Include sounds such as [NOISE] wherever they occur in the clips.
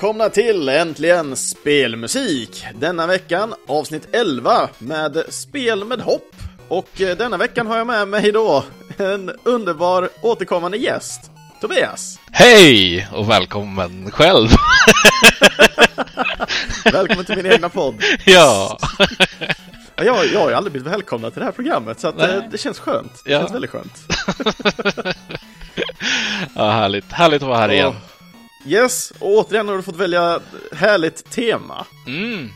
välkomna till Äntligen Spelmusik! Denna veckan avsnitt 11 med spel med hopp. Och eh, denna veckan har jag med mig då en underbar återkommande gäst, Tobias. Hej och välkommen själv! [LAUGHS] Välkommen till min egna podd. [LAUGHS] ja. Ja, Jag, jag har ju aldrig blivit välkomnad till det här programmet så att, Nej. eh, det känns skönt. Det Ja. känns väldigt skönt. [LAUGHS] ja, härligt. Härligt att vara här igen. Yes, och återigen har du fått välja härligt tema. Mm.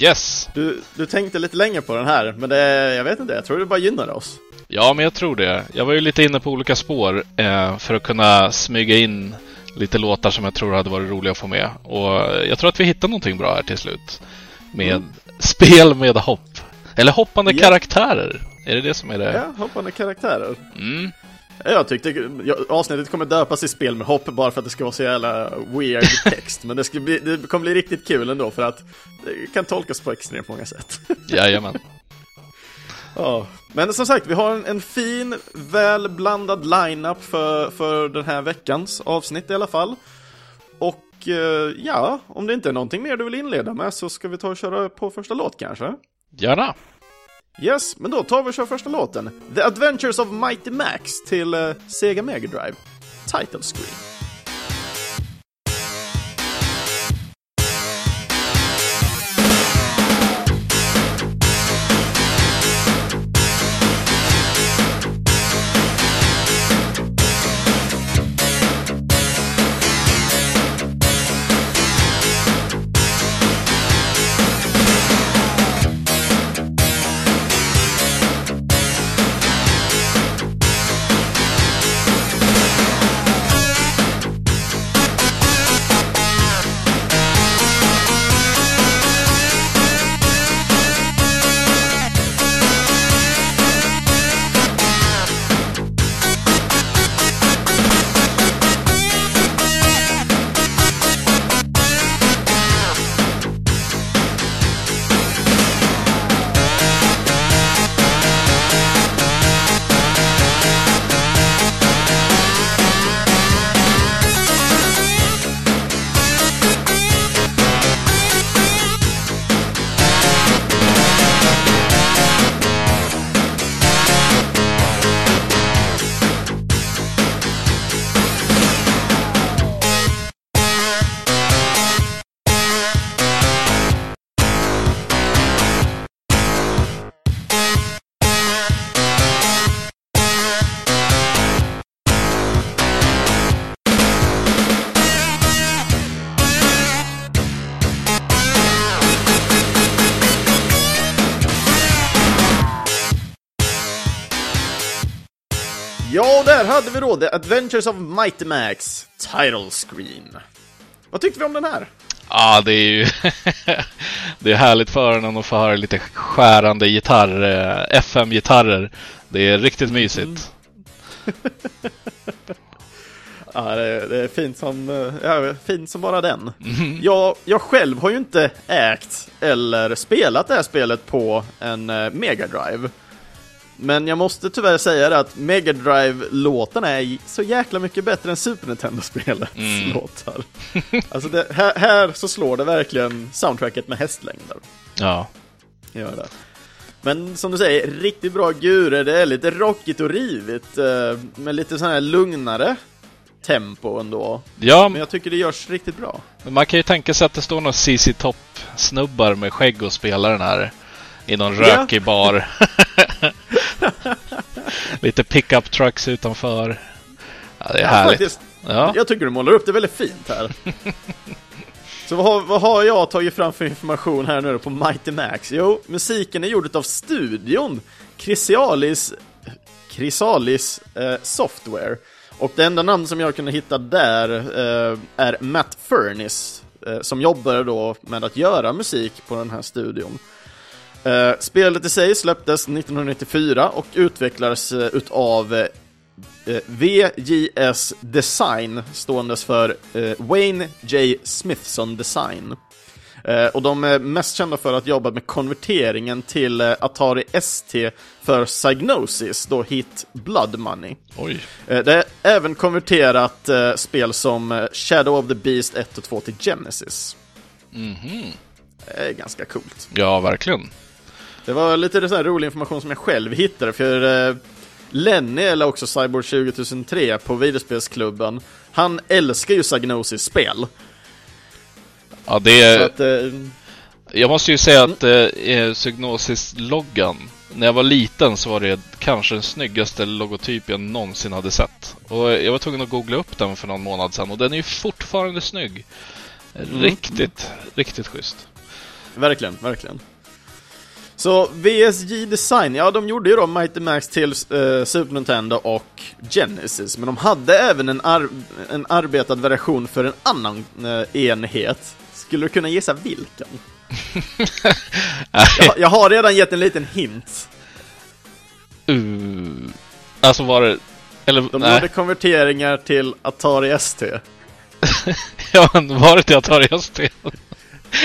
Yes. Du, du tänkte lite länge på den här, men det, jag vet inte, jag tror det bara gynnar oss. Ja, men jag tror det. Jag var ju lite inne på olika spår eh, för att kunna smyga in lite låtar som jag tror hade varit roliga att få med. Och jag tror att vi hittade någonting bra här till slut. Med Mm. spel med hopp. Eller hoppande Ja. karaktärer. Är det det som är det? Ja, hoppande karaktärer. Mm. Jag tyckte avsnittet kommer döpas till spel med hopp bara för att det ska vara så jävla weird [LAUGHS] text. Men det, ska bli, det kommer bli riktigt kul ändå för att det kan tolkas på extremt många sätt. [LAUGHS] Jajamän. Ja, men som sagt, vi har en, en fin, välblandad lineup för, för den här veckans avsnitt i alla fall. Och eh, ja, om det inte är någonting mer du vill inleda med så ska vi ta och köra på första låt kanske? Gärna. Yes, men då tar vi och kör första låten. The Adventures of Mighty Max till eh, Sega Mega Drive. Title screen. Hade vi då The Adventures of Mighty Max Title Screen. Vad tyckte vi om den här? Ja, det är ju [LAUGHS] det är härligt för en att få höra lite skärande gitarr, eh, FM-gitarrer. Det är riktigt mysigt. [LAUGHS] Ja, det, det är fint som, eh, ja, fint som bara den. Jag, jag själv har ju inte ägt eller spelat det här spelet på en eh, Mega Drive. Men jag måste tyvärr säga det att Mega Drive-låtarna är så jäkla mycket bättre än Super Nintendo-spelets Mm. låtar. Alltså det, här, här så slår det verkligen soundtracket med hästlängder. Ja. Gör det. Men som du säger, riktigt bra gurer. Det är lite rockigt och rivigt. eh, Med lite sån här lugnare tempo ändå. Ja, Men jag tycker det görs riktigt bra. man kan ju tänka sig att det står några CC Top-snubbar med skägg och spelar den här i någon Ja. rökig bar. [LAUGHS] [LAUGHS] lite pickup trucks utanför. Ja, det är Ja, härligt. faktiskt, Ja. Jag tycker du målar upp det väldigt fint här. [LAUGHS] Så vad har, vad har jag tagit fram för information här nu på Mighty Max? Jo, musiken är gjord av studion Chrysalis, Chrysalis eh, Software. Och det enda namn som jag kunde hitta där eh, är Matt Furniss, eh, som jobbar då med att göra musik på den här studion. Eh, spelet i sig släpptes 1994 och utvecklades eh, utav eh, eh, VJS Design ståendes för Wayne J. Smithson Design. Och de är mest kända för att jobba med konverteringen till Atari ST för Psygnosis, då hit Blood Money. Oj. Det är även konverterat spel som Shadow of the Beast 1 och 2 till Genesis. Mhm. Det är ganska coolt. Ja, verkligen. Det var lite här rolig information som jag själv hittade, för eh, Lenny, eller också Cyborg 2003 på videospelsklubben, han älskar ju Psygnosis-spel. Ja, det Så är... att, eh, Jag måste ju säga att eh, Psygnosis-loggan, när jag var liten så var det kanske den snyggaste logotyp jag någonsin hade sett. Och jag var tvungen att googla upp den för någon månad sedan och den är ju fortfarande snygg. Riktigt, riktigt schysst. verkligen, verkligen. Så VSJ Design, ja de gjorde ju då Mighty Max till eh, Super Nintendo och Genesis, men de hade även en, ar en arbetad version för en annan eh, enhet. Skulle du kunna gissa vilken? jag, jag har redan gett en liten hint. Uh, alltså var det... Eller De nej, gjorde konverteringar till Atari ST. [LAUGHS] ja, men var det till Atari ST?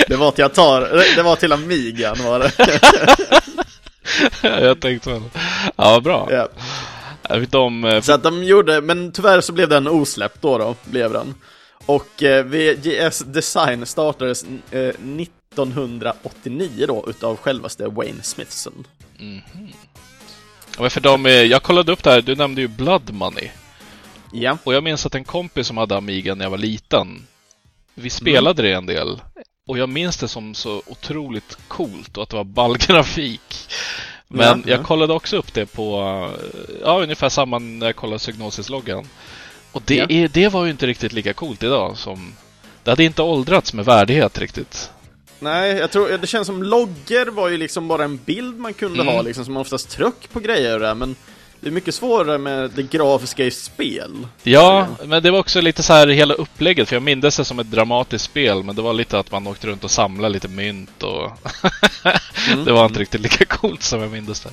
Det var till Atari, det var till Amigan var det. jag tänkte väl. Ja, vad bra. Jag vet om... eh, Så att de gjorde, men tyvärr så blev den osläppt då då, blev den. Och eh, VGS Design startades eh, 1989 då utav självaste Wayne Smithson. Ja, men för de, jag kollade upp det här, du nämnde ju Blood Money. Ja, Och jag minns att en kompis som hade Amiga när jag var liten, vi spelade det en del. Och jag minns det som så otroligt coolt och att det var ball grafik. Men Ja, ja. jag kollade också upp det på, ja ungefär samma när jag kollade Psygnosis-loggan. Och det, Ja. är, det var ju inte riktigt lika coolt idag som... Det hade inte åldrats med värdighet riktigt. nej, jag tror, det känns som logger var ju liksom bara en bild man kunde Mm. ha liksom, som man oftast tryck på grejer och det, där, men det är mycket svårare med det grafiska i spel. Ja, men det var också lite så här hela upplägget, för jag minns det som ett dramatiskt spel, men det var lite att man åkte runt och samlade lite mynt och... [LAUGHS] det var inte riktigt lika coolt som jag minns det.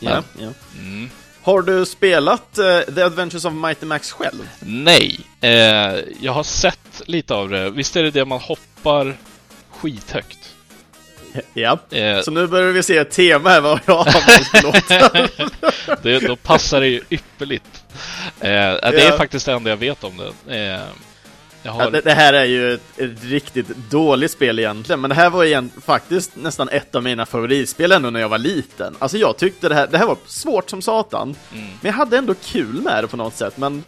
Ja, ja. Mm. Har du spelat eh, The Adventures of Mighty Max själv? Nej, eh, jag har sett lite av det. Visst är det det man hoppar skithögt? Ja. Eh, Så nu börjar vi se ett tema här vad jag har [LAUGHS] det, då passar det ju ypperligt. Eh, det är Ja. faktiskt det enda jag vet om det. Eh, har... Ja, det, det här är ju ett, ett riktigt dåligt spel egentligen, men det här var igen, faktiskt nästan ett av mina favoritspel ändå när jag var liten. Alltså jag tyckte det här, det här var svårt som satan, Mm. men jag hade ändå kul med det på något sätt, men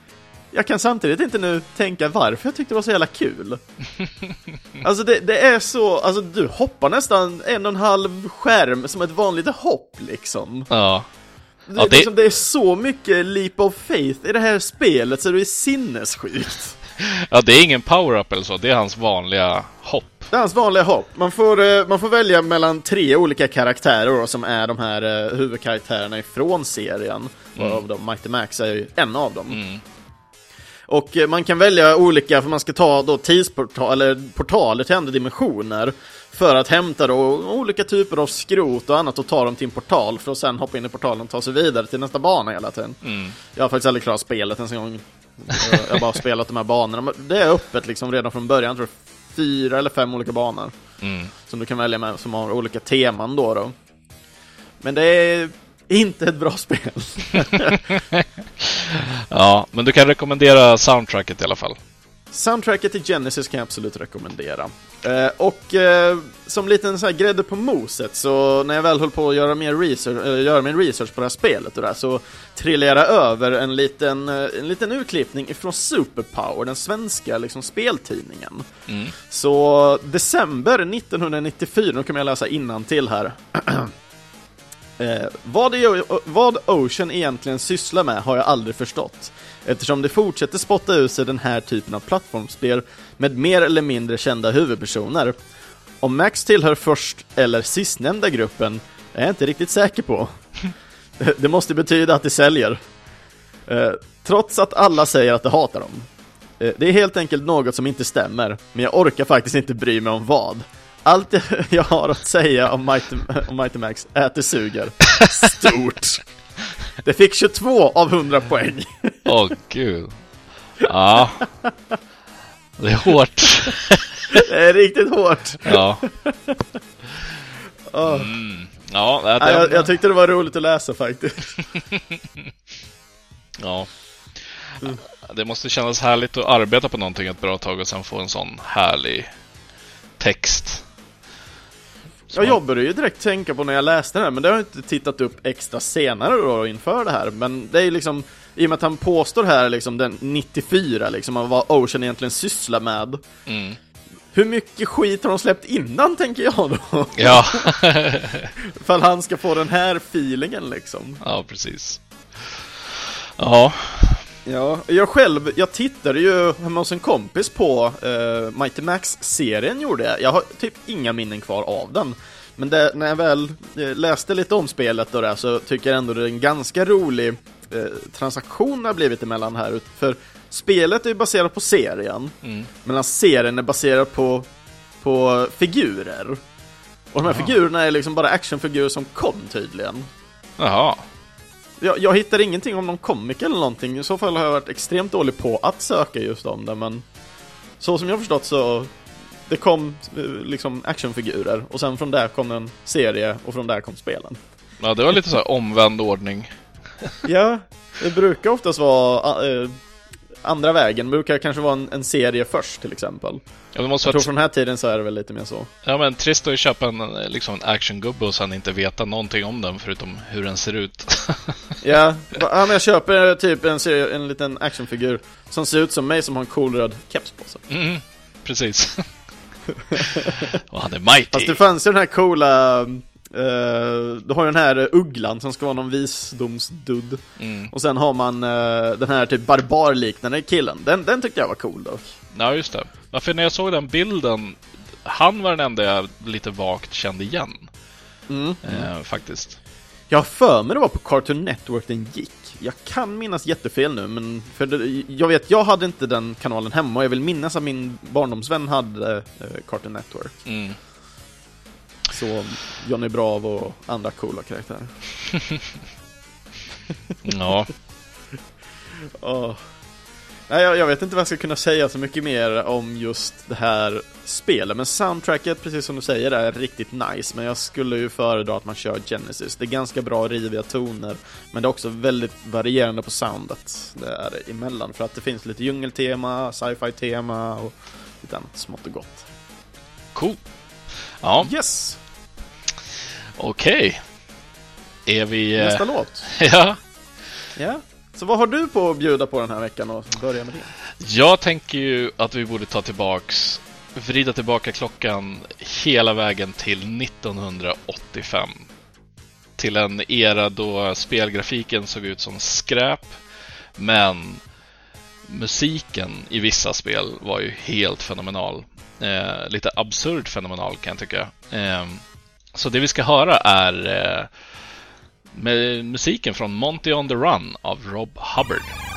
jag kan samtidigt inte nu tänka varför jag tyckte det var så jävla kul. Alltså det, det är så, alltså du hoppar nästan en och en halv skärm som ett vanligt hopp liksom. Ja. Det, Ja, det- Liksom, det är så mycket leap of faith i det här spelet så det är sinnessjukt. ja, det är ingen power-up eller så. Det är hans vanliga hopp. Det är hans vanliga hopp. Man får, eh, man får välja mellan tre olika karaktärer då, som är de här eh, huvudkaraktärerna ifrån serien. Varav då Mighty Max är ju en av dem. Mm. Och eh, man kan välja olika, för man ska ta då tidsportal, eller portaler till andra dimensioner. För att hämta då olika typer av skrot och annat och ta dem till en portal för att sen hoppa in i portalen och ta sig vidare till nästa bana hela tiden. Mm. Jag har faktiskt aldrig klarat spelet ens en gång. Jag har bara spelat de här banorna. Men det är öppet liksom redan från början. Jag tror är fyra eller fem olika banor. Mm. Som du kan välja med, som har olika teman då. då. Men det är inte ett bra spel. [LAUGHS] Ja, men du kan rekommendera soundtracket i alla fall. Soundtracket till Genesis kan jag absolut rekommendera. Eh, och eh, som liten så här grädde på moset, så när jag väl höll på att göra, mer research, eh, göra min research på det här spelet och där, så trillade jag över en liten, eh, en liten utklippning ifrån Superpower, den svenska liksom, speltidningen. Mm. Så december 1994, nu kommer jag läsa till här. [CLEARS THROAT] eh, vad, det, vad Ocean egentligen sysslar med har jag aldrig förstått. Eftersom det fortsätter spotta ut sig den här typen av plattformsspel med mer eller mindre kända huvudpersoner. Om Max tillhör först eller sistnämnda gruppen är jag inte riktigt säker på. [LAUGHS] Det måste betyda att det säljer. Eh, trots att alla säger att de hatar dem. Eh, Det är helt enkelt något som inte stämmer, men jag orkar faktiskt inte bry mig om vad. Allt [LAUGHS] jag har att säga om Mighty, om Mighty Max är att det suger. Stort! Det fick 22 av 100 poäng. Åh, gud. Ja. Det är hårt. det är riktigt hårt. Ja. Oh. Mm. Ja, det, Ja, jag, jag tyckte det var roligt att läsa faktiskt. ja. Det måste kännas härligt att arbeta på någonting ett bra tag och sen få en sån härlig text. Ja, jag började ju direkt tänka på när jag läste den här, men det har jag inte tittat upp extra senare då inför det här. Men det är ju liksom, i och med att han påstår här liksom den 94 liksom, vad Ocean egentligen sysslar med. Mm. Hur mycket skit har de släppt innan, tänker jag då? Ja. [LAUGHS] [LAUGHS] Att han ska få den här feelingen liksom. ja, precis. Ja. Ja, jag själv, jag tittade ju hemma hos en kompis på uh, Mighty Max-serien gjorde jag. Jag har typ inga minnen kvar av den. Men det, när jag väl uh, läste lite om spelet och det så tycker jag ändå det är en ganska rolig uh, transaktion har blivit emellan här. För spelet är ju baserat på serien, Mm. medan serien är baserad på, på figurer. Och de här Jaha. figurerna är liksom bara actionfigurer som kom tydligen. Jaha. Jag, jag hittar ingenting om någon komik eller någonting, i så fall har jag varit extremt dålig på att söka just om det, men så som jag förstått så det kom eh, liksom actionfigurer och sen från där kom en serie och från där kom spelen. Ja, det var lite så här omvänd ordning. Ja, det brukar oftast vara eh, andra vägen, det brukar kanske vara en, en serie först till exempel. Ja, det måste Jag tror från den här tiden så är det väl lite mer så. ja, men trist att köpa en, liksom en actiongubbe och sen inte veta någonting om den förutom hur den ser ut. [LAUGHS] Ja, ja men jag köper typ en, serie, en liten actionfigur som ser ut som mig som har en cool röd keps på sig. Mm, precis. [LAUGHS] och han är mighty. Fast det fanns ju den här coola eh, Du har ju den här ugglan som ska vara någon visdomsdudd Mm. Och sen har man eh, den här typ barbarliknande killen Den, den tyckte jag var cool dock Ja, just det. Ja, för när jag såg den bilden, han var den enda jag lite vagt kände igen. mm. Eh, faktiskt. Jag har för mig det var på Cartoon Network den gick Jag kan minnas jättefel nu men för det, Jag vet, jag hade inte den kanalen hemma och jag vill minnas att min barndomsvän hade Cartoon Network Mm. Så Johnny Bravo och andra coola karaktärer [LAUGHS] Ja. Åh. Nej, jag, jag vet inte vad jag ska kunna säga så mycket mer om just det här spelet, men soundtracket, precis som du säger, är riktigt nice, men jag skulle ju föredra att man kör Genesis. Det är ganska bra riviga toner, men det är också väldigt varierande på soundet det är det emellan, för att det finns lite djungeltema, sci-fi tema och lite annat smått och gott. Cool. Ja, Yes! Okej. Är vi... eh, Nästa låt. [LAUGHS] Ja. Ja. Så vad har du på att bjuda på den här veckan och börja med det? Jag tänker ju att vi borde ta tillbaks, vrida tillbaka klockan hela vägen till 1985. Till en era då spelgrafiken såg ut som skräp, men musiken i vissa spel var ju helt fenomenal. Eh, lite absurd fenomenal kan jag tycka. Eh, så det vi ska höra är eh, med musiken från Monty on the Run av Rob Hubbard.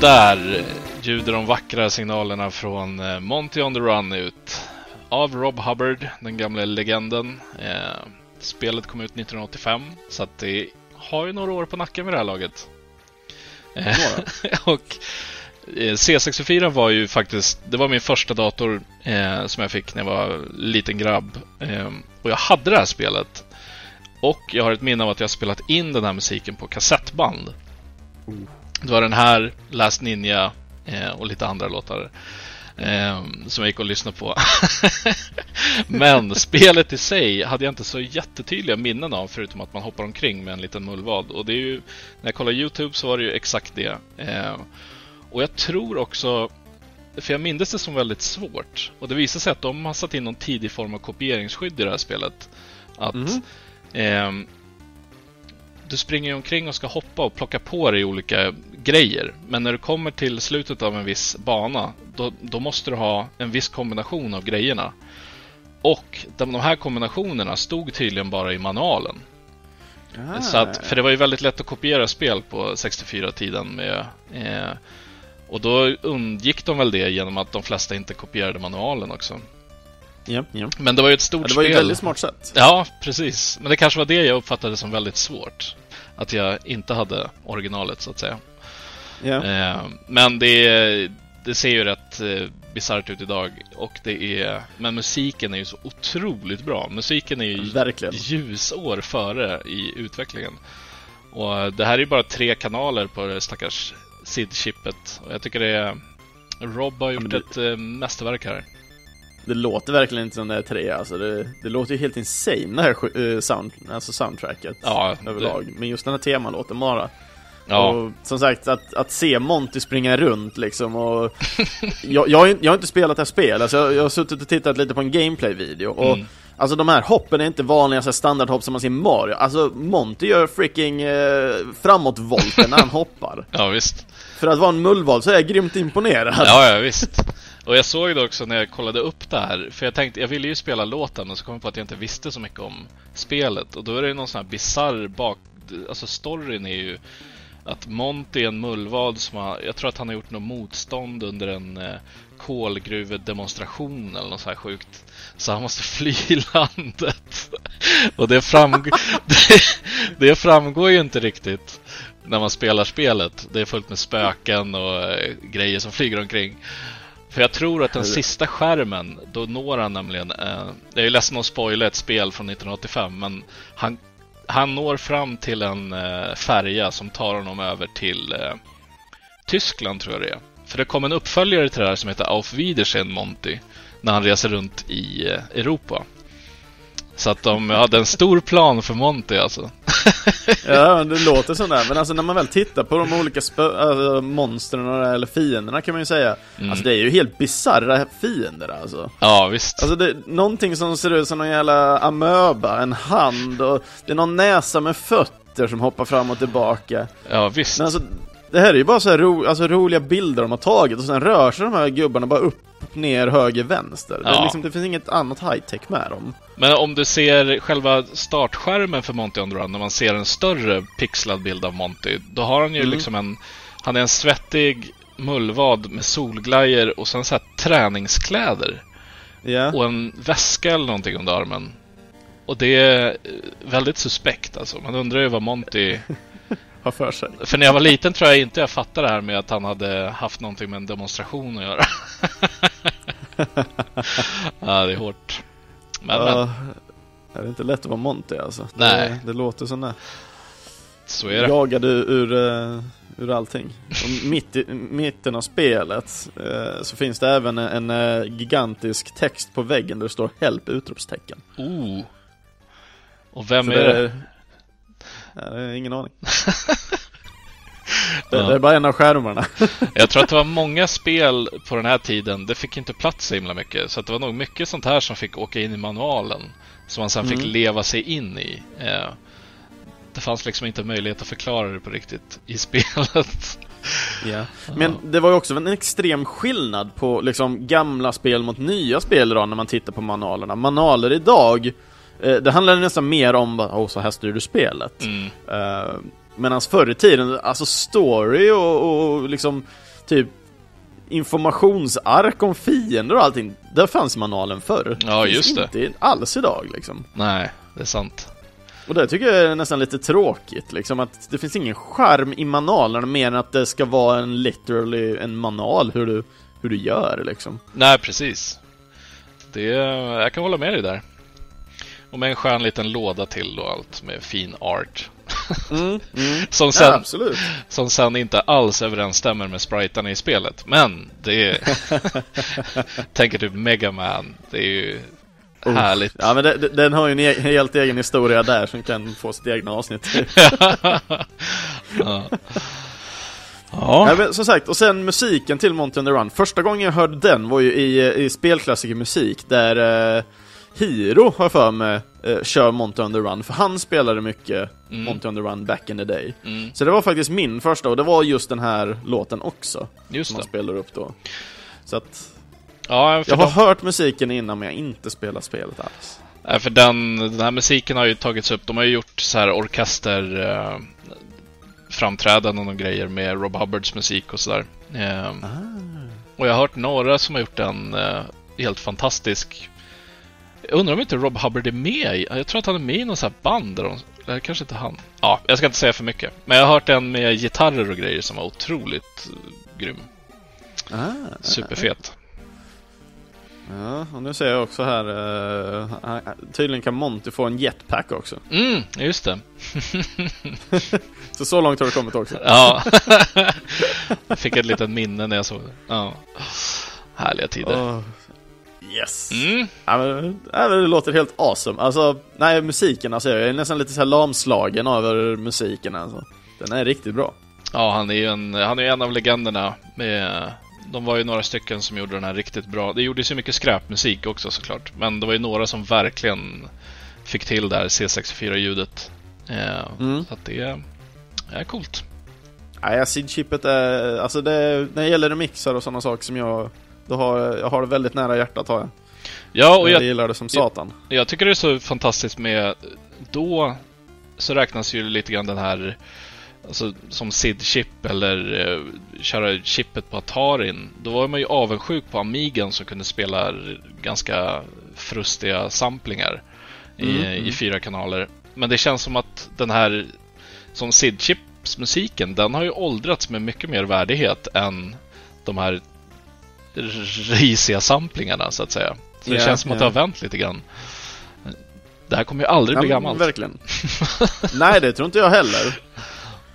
Där ljuder de vackra signalerna från eh, Monty on the Run ut. Av Rob Hubbard, den gamla legenden. Eh, spelet kom ut 1985, så att det har ju några år på nacken vid det här laget. Eh, [LAUGHS] och eh, C64 var ju faktiskt, det var min första dator eh, som jag fick när jag var liten grabb. Eh, och jag hade det här spelet. Och jag har ett minne av att jag spelat in den här musiken på kassettband. Mm. Det var den här, Last Ninja eh, och lite andra låtar. Eh, som jag gick och lyssnade på. [LAUGHS] Men spelet i sig hade jag inte så jättetydliga minnen av förutom att man hoppar omkring med en liten mullvad. Och det är ju, när jag kollar Youtube så var det ju exakt det. Eh, och jag tror också, för jag minns det som väldigt svårt. Och det visade sig att de har satt in någon tidig form av kopieringsskydd i det här spelet. Att mm. eh, du springer omkring och ska hoppa och plocka på dig olika grejer. Men när du kommer till slutet av en viss bana, då, då måste du ha en viss kombination av grejerna. Och de, de här kombinationerna stod tydligen bara i manualen. Ah. Så att, för det var ju väldigt lätt att kopiera spel på 64-tiden med eh, och då undgick de väl det genom att de flesta inte kopierade manualen också. Ja, ja. Men det var ju ett stort spel. Det var ju ett väldigt smart sätt. Ja, precis. Men det kanske var det jag uppfattade som väldigt svårt. Att jag inte hade originalet, så att säga. Ja. Eh, men det, det ser ju rätt eh, bisarrt ut idag. Och det är, men musiken är ju så otroligt bra. Musiken är ju Verkligen. ljusår före i utvecklingen. Och det här är ju bara tre kanaler på det stackars SID-chippet. Och jag tycker det är... Rob har gjort det... ett äh, mästerverk här. Det låter verkligen inte som det är tre, alltså det, det låter ju helt insane det här uh, sound, alltså soundtracket ja, överlag. Det... Men just den här temalåten bara. Ja. Och som sagt, att, att se Monty springa runt liksom och [LAUGHS] jag, jag, har, jag har inte spelat det här spelet, alltså jag, jag har suttit och tittat lite på en gameplay-video och mm. Alltså de här hoppen är inte vanliga så standardhopp som man ser i Mario. Alltså Monty gör freaking eh, framåtvolter när han [LAUGHS] hoppar. Ja visst. För att vara en mullvad så är jag grymt imponerad. Ja, ja visst. Och jag såg det också när jag kollade upp det här. För jag tänkte, jag ville ju spela låten och så kom jag på att jag inte visste så mycket om spelet. Och då är det någon sån här bizarr bak... Alltså storyn är ju att Monty är en mullvad som har, jag tror att han har gjort något motstånd under en eh, kolgruvedemonstration eller något så här sjukt. Så han måste [LAUGHS] fly landet. Och det, framg [LAUGHS] det, det, framgår ju inte riktigt när man spelar spelet. Det är fullt med spöken och eh, grejer som flyger omkring. För jag tror att den sista skärmen, då når han nämligen... Eh, jag är ledsen att spoila ett spel från 1985, men han han når fram till en eh, färja som tar honom över till eh, Tyskland, tror jag det är. För det kom en uppföljare till det här som heter Auf Wiedersehen Monty när han reser runt i eh, Europa. Så att de hade en stor plan för Monty alltså. ja, det låter sådär. Men alltså när man väl tittar på de olika alltså, monstren eller fienderna kan man ju säga. Mm. Alltså det är ju helt bizarra fiender alltså. Ja, visst. Alltså det någonting som ser ut som någon jävla amöba, en hand och det är någon näsa med fötter som hoppar fram och tillbaka. Ja, visst. Men alltså, det här är ju bara så här ro, alltså, roliga bilder de har tagit och sen rör sig de här gubbarna bara upp, ner, höger, vänster. Ja. Det, liksom, det finns inget annat high-tech med dem. Men om du ser själva startskärmen för Monty on the Run, när man ser en större pixlad bild av Monty, då har han ju mm. liksom en... Han är en svettig mullvad med solglajjor och sen så här träningskläder. Yeah. Och en väska eller någonting under armen. Och det är väldigt suspekt alltså. Man undrar ju vad Monty [LAUGHS] har för sig. För när jag var liten tror jag inte jag fattade det här med att han hade haft någonting med en demonstration att göra. [LAUGHS] ja, det är hårt. Men, ja, men. Det är inte lätt att vara Monty alltså. Nej. Det, det låter som det. Så är det. Jagade ur, uh, ur allting. Och mitt i mitten av spelet uh, så finns det även en, uh, gigantisk text på väggen där det står Help! utropstecken. Oh. Och vem så är det? Ja, ingen aning. det, [LAUGHS] ja. det, är bara en av skärmarna. [LAUGHS] jag tror att det var många spel på den här tiden, det fick inte plats så himla mycket. Så det var nog mycket sånt här som fick åka in i manualen. Som man sen mm. fick leva sig in i. Eh, det fanns liksom inte möjlighet att förklara det på riktigt i [LAUGHS] spelet. Ja. Men det var ju också en extrem skillnad på liksom gamla spel mot nya spel då när man tittar på manualerna. Manualer idag det handlar nästan mer om, oh, så här styr du spelet. Mm. Uh, Medan förr i tiden, alltså story och, och liksom typ informationsark om fiender och allting. Där fanns manualen förr. Ja, just det. Inte alls idag liksom. Nej, det är sant. Och det tycker jag är nästan lite tråkigt, liksom att det finns ingen charm i manualerna mer än att det ska vara en literally en manual hur du, hur du gör liksom. Nej, precis. Det, jag kan hålla med dig där. Och med en skön liten låda till och allt med fin art. Mm, mm. [LAUGHS] Som Ja, sen, absolut. som sen inte alls överensstämmer med spriterna i spelet. Men det är... [LAUGHS] tänker typ Mega Man. Det är ju Oh. härligt. Ja men det, det, den har ju en e- helt egen historia där som kan få sitt egna avsnitt. [LAUGHS] ja. Ja. Ja, men som sagt, och sen musiken till Monty on the Run. Första gången jag hörde den var ju i, i spelklassikermusik där eh, Hiro, har jag för mig, eh, kör Monty on the Run. För han spelade mycket Mm. Monty on the Run back in the day. Mm, Så det var faktiskt min första, och det var just den här låten också. just Som man det. spelar upp då. Så att, Ja, jag har de, hört musiken innan men jag har inte spelat spelet alls. ja, för den, den här musiken har ju tagits upp. De har ju gjort så här orkester eh, framträdanden och grejer med Rob Hubbards musik och sådär. Eh, och jag har hört några som har gjort en eh, helt fantastisk jag undrar om inte Rob Hubbard är med i, jag tror att han är med i någon sån här band där de, eller kanske inte han. Ja, jag ska inte säga för mycket. Men jag har hört en med gitarrer och grejer som var otroligt eh, grym. Ah, Superfet. Ja, och nu ser jag också här, uh, tydligen kan Monty få en jetpack också. Mm, just det. [LAUGHS] Så så långt har det kommit också. Ja. [LAUGHS] fick ett litet minne när jag såg det. Ja. Härliga tider. Åh, yes! Mm. Ja, men, ja, det låter helt awesome. Alltså, nej musiken alltså, jag är nästan lite så här lamslagen över musiken alltså. Den är riktigt bra. Ja, han är ju en, han är en av legenderna. Med, de var ju några stycken som gjorde den här riktigt bra. Det gjordes ju mycket skräpmusik också såklart. Men det var ju några som verkligen fick till det här C64-ljudet. Eh, Mm. Så att det är, är coolt. Nej, SID-chippet är, alltså det, när det gäller remixar och sådana saker som jag, då har, jag har det väldigt nära hjärtat har jag. Ja, och jag jag, gillar det som satan. Jag tycker det är så fantastiskt med... Då så räknas ju lite grann den här... Alltså som SID-chip eller eh, köra chippet på Atarin. Då var man ju avundsjuk på Amigan som kunde spela ganska frustiga samplingar i, Mm, mm. i fyra kanaler. Men det känns som att den här som SID-chips-musiken, den har ju åldrats med mycket mer värdighet än de här risiga samplingarna så att säga. Så det Ja, känns som att det har vänt lite grann. Det här kommer ju aldrig bli Ja, gammalt. Verkligen. [LAUGHS] nej, det tror inte jag heller.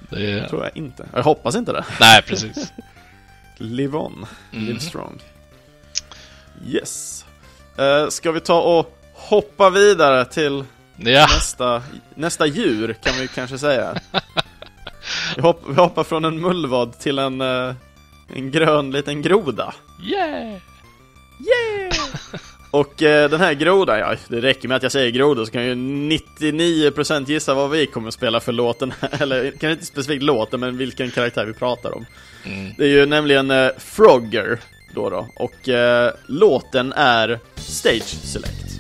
Det är... Tror jag inte. Jag hoppas inte det. Nej, precis. [LAUGHS] Live on. Mm. Live strong. Yes. Uh, ska vi ta och hoppa vidare till Ja, nästa, nästa djur kan vi kanske säga. [LAUGHS] Vi, hopp, vi hoppar från en mullvad till en, eh, en grön liten groda. Yeah! Yeah! [LAUGHS] Och eh, den här grodan, ja det räcker med att jag säger groda så kan ju 99% gissa vad vi kommer spela för låten, [LAUGHS] eller kanske inte specifikt låten men vilken karaktär vi pratar om. Mm. Det är ju nämligen eh, Frogger då då, och eh, låten är Stage Select.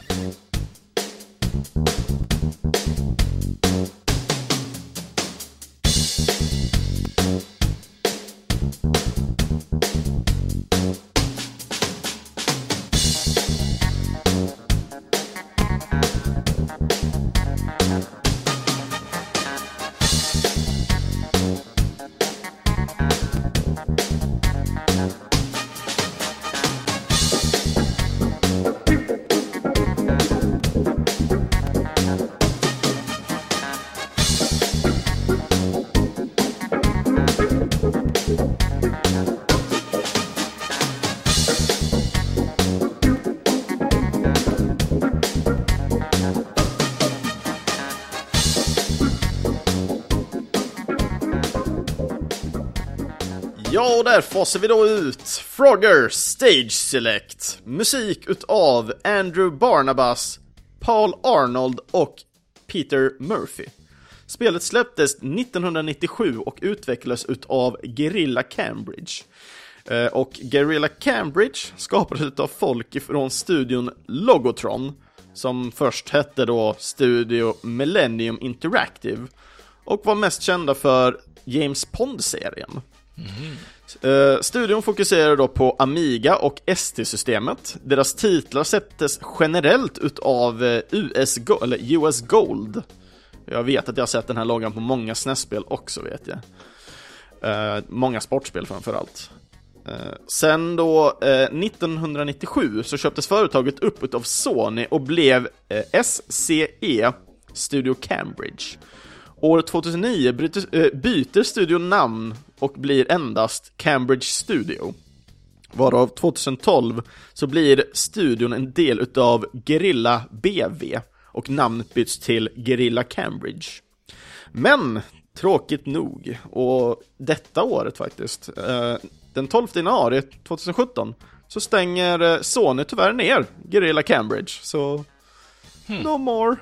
Där fasar vi då ut Frogger Stage Select. Musik utav Andrew Barnabas, Paul Arnold och Peter Murphy. Spelet släpptes 1997 och utvecklades utav Guerrilla Cambridge. Eh, och Guerrilla Cambridge skapades utav folk ifrån studion Logotron, som först hette då Studio Millennium Interactive och var mest kända för James Pond-serien. Mhm. Eh, studion fokuserar då på Amiga och ST-systemet. Deras titlar sättes generellt utav eh, US, Go eller US Gold. Jag vet att jag har sett den här loggan på många SNES-spel också vet jag. Uh, många sportspel framförallt. Uh, sen då 1997 så köptes företaget upp utav Sony och blev SCE Studio Cambridge. År 2009 byter studion namn och blir endast Cambridge Studio. Varav 2012 så blir studion en del utav Guerrilla BV och namnet byts till Guerrilla Cambridge. Men tråkigt nog, och detta året faktiskt, eh, den 12 januari 2017 så stänger eh, Sony tyvärr ner Guerrilla Cambridge, så hmm. no more.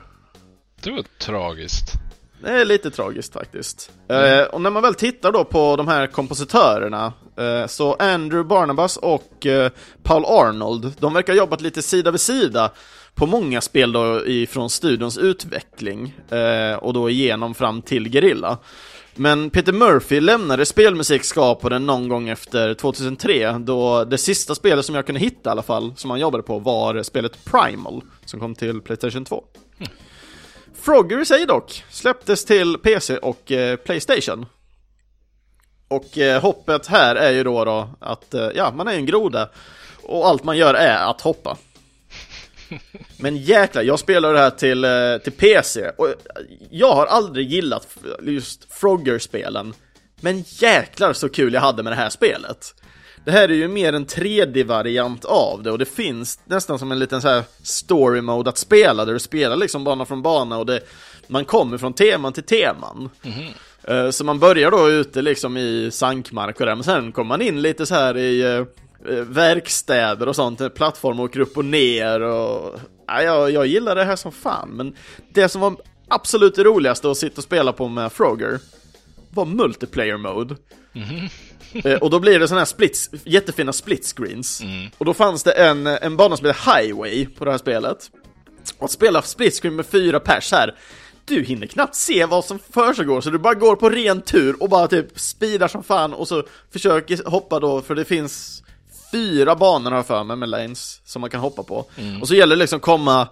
Det var tragiskt. Det är lite tragiskt faktiskt. Mm. Eh, och när man väl tittar då på de här kompositörerna, eh, så Andrew Barnabas och eh, Paul Arnold, de verkar ha jobbat lite sida vid sida på många spel då ifrån studions utveckling, eh, och då igenom fram till Guerrilla. Men Peter Murphy lämnade spelmusikskaparen någon gång efter 2003, då det sista spelet som jag kunde hitta i alla fall, som han jobbade på, var spelet Primal, som kom till Playstation 2. Mm. Frogger i sig dock släpptes till PC och eh, Playstation. Och eh, hoppet här är ju då, då att, eh, ja, man är en groda och allt man gör är att hoppa. [LAUGHS] Men jäklar, jag spelar det här till, eh, till PC och jag har aldrig gillat just Frogger-spelen. Men jäklar så kul jag hade med det här spelet. Det här är ju mer en 3D-variant av det och det finns nästan som en liten så här story mode att spela där du spelar liksom bana från bana och det, man kommer från teman till teman. Mm. Så man börjar då ute liksom i sankmark och där, men sen kommer man in lite så här i uh, verkstäder och sånt, plattformar åker upp och ner och ja, jag, jag gillar det här som fan, men det som var absolut det roligaste att sitta och spela på med Frogger var multiplayer mode. Mm. Eh, [LAUGHS] och då blir det sådana här splits, jättefina split screens. Mm. Och då fanns det en, en bana som heter Highway på det här spelet. Och att spela split screen med fyra pers här, du hinner knappt se vad som försiggår så du bara går på ren tur och bara typ speedar som fan och så försöker hoppa då, för det finns fyra banor har för mig med lanes som man kan hoppa på. Mm. Och så gäller det liksom komma eh,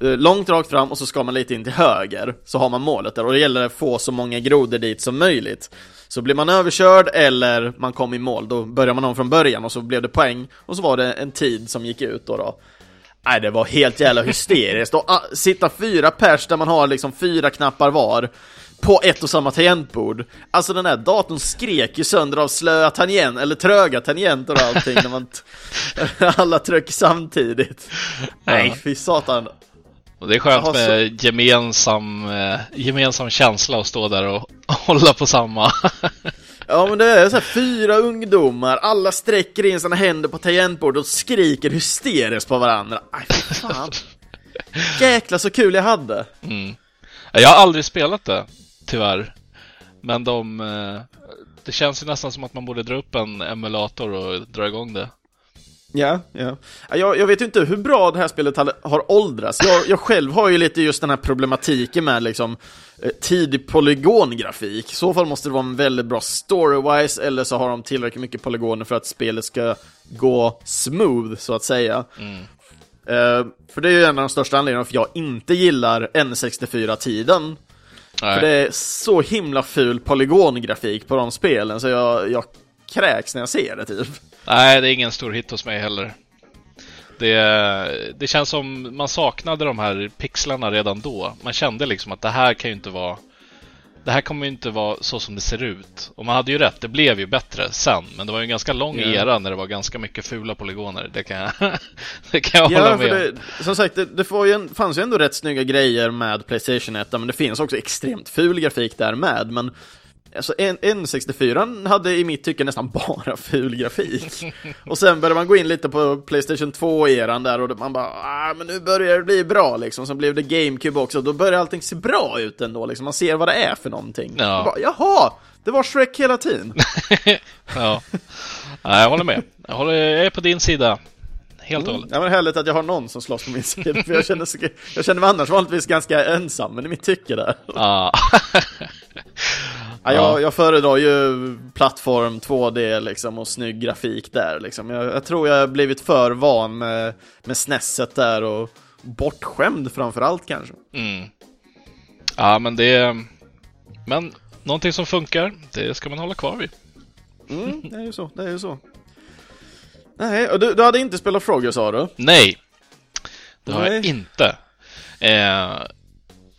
långt rakt fram och så ska man lite in till höger, så har man målet där och det gäller att få så många grodor dit som möjligt. Så blir man överkörd eller man kom i mål, då börjar man om från början och så blev det poäng och så var det en tid som gick ut då. då. Nej, det var helt jävla hysteriskt. Och, ah, sitta fyra pers där man har liksom fyra knappar var på ett och samma tangentbord. Alltså den här datorn skrek ju sönder av slöa tangent, eller tröga tangenter och allting när man [LAUGHS] alla trycker samtidigt. Nej, fy satan. Och det är skönt med så... gemensam, eh, gemensam känsla att stå där och [LAUGHS] hålla på samma. ja men det är så här, fyra ungdomar, alla sträcker in sina händer på tangentbordet och skriker hysteriskt på varandra. Aj, fy fan. Jäklar så kul jag hade. Mm. Jag har aldrig spelat det, tyvärr. Men de... Eh, det känns ju nästan som att man borde dra upp en emulator och dra igång det. Ja, ja. Jag, jag vet inte hur bra det här spelet har åldrats. Jag, jag själv har ju lite just den här problematiken med liksom eh, tidig polygongrafik. I så fall måste det vara en väldigt bra story-wise, eller så har de tillräckligt mycket polygoner för att spelet ska gå smooth, så att säga. Mm. Uh, för det är ju en av de största anledningarna för jag inte gillar N64-tiden. För det är så himla ful polygongrafik på de spelen, så jag, jag kräks när jag ser det typ. Nej, det är ingen stor hit hos mig heller. Det, det känns som man saknade de här pixlarna redan då. Man kände liksom att det här kan ju inte vara det här kommer ju inte vara så som det ser ut. Och man hade ju rätt, det blev ju bättre sen. Men det var ju en ganska lång yeah. era när det var ganska mycket fula polygoner. Det kan jag, [LAUGHS] det kan jag ja, hålla med det, Som sagt, det, det ju en, fanns ju ändå rätt snygga grejer med Playstation 1, men det finns också extremt ful grafik där med. Men Alltså N64 hade i mitt tycke nästan [LAUGHS] bara ful grafik. Och sen började man gå in lite på Playstation 2-eran där och man bara ah, men nu börjar det bli bra liksom. Sen blev det GameCube också, då börjar allting se bra ut ändå liksom. Man ser vad det är för någonting. Ja. Bara, Jaha, det var Shrek hela tiden. [LAUGHS] ja, jag håller med. Jag, håller, jag är på din sida. Helt och mm. hållet. Ja, men härligt att jag har någon som slåss på min sida. För jag känner, jag känner mig annars vanligtvis ganska ensam, men i mitt tycke där. Ja. [LAUGHS] Ja, jag, jag föredrar ju plattform 2D liksom och snygg grafik där liksom. Jag, jag tror jag blivit för van med, med SNESet där och bortskämd framförallt kanske. Mm. Ja, men det är... Men någonting som funkar, det ska man hålla kvar vid. Mm, det är ju så, det är ju så. Nej, och du, du hade inte spelat Frogger sa du? Nej, det har Nej. jag inte. Eh,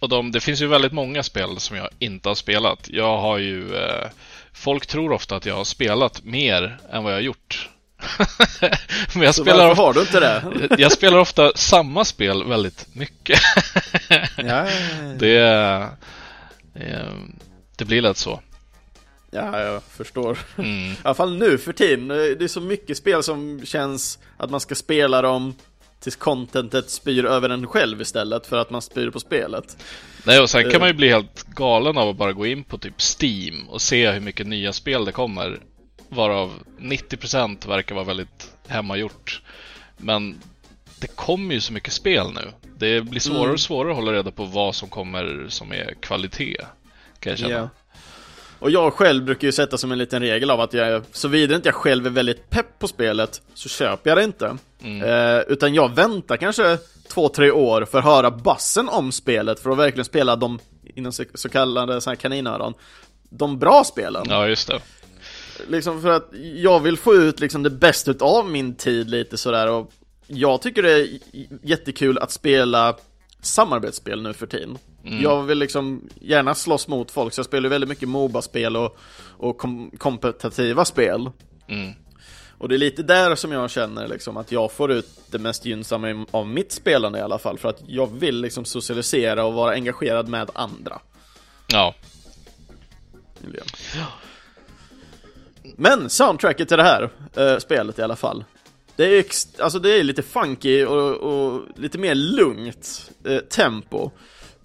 och de, det finns ju väldigt många spel som jag inte har spelat. Jag har ju... Eh, folk tror ofta att jag har spelat mer än vad jag har gjort. [LAUGHS] Men jag Så spelar ofta, har du inte det? [LAUGHS] jag spelar ofta samma spel väldigt mycket. [LAUGHS] ja, Det, eh, det blir lätt så. Ja, jag förstår. Mm. I alla fall nu för tiden. Det är så mycket spel som känns att man ska spela dem tills contentet spyr över en själv istället för att man spyr på spelet. Nej, och sen kan man ju bli helt galen av att bara gå in på typ Steam och se hur mycket nya spel det kommer. Varav 90% verkar vara väldigt hemmagjort. Men det kommer ju så mycket spel nu. Det blir svårare mm. och svårare att hålla reda på vad som kommer som är kvalitet. Kan jag känna. Yeah. Och jag själv brukar ju sätta som en liten regel av att jag, såvida inte jag själv är väldigt pepp på spelet, så köper jag det inte. Mm. Eh, utan jag väntar kanske två, tre år för att höra bassen om spelet, för att verkligen spela de, inom så kallade så här kaninöron, de bra spelen. Ja, just det. Liksom för att jag vill få ut liksom det bästa av min tid lite sådär och jag tycker det är jättekul att spela samarbetsspel nu för tiden. Mm. Jag vill liksom gärna slåss mot folk, så jag spelar väldigt mycket Moba-spel och, och kom kompetitiva spel. Mm. Och det är lite där som jag känner liksom att jag får ut det mest gynnsamma av mitt spelande i alla fall, för att jag vill liksom socialisera och vara engagerad med andra. Ja. Men soundtracket till det här äh, spelet i alla fall det är, alltså det är lite funky och, och lite mer lugnt eh, tempo.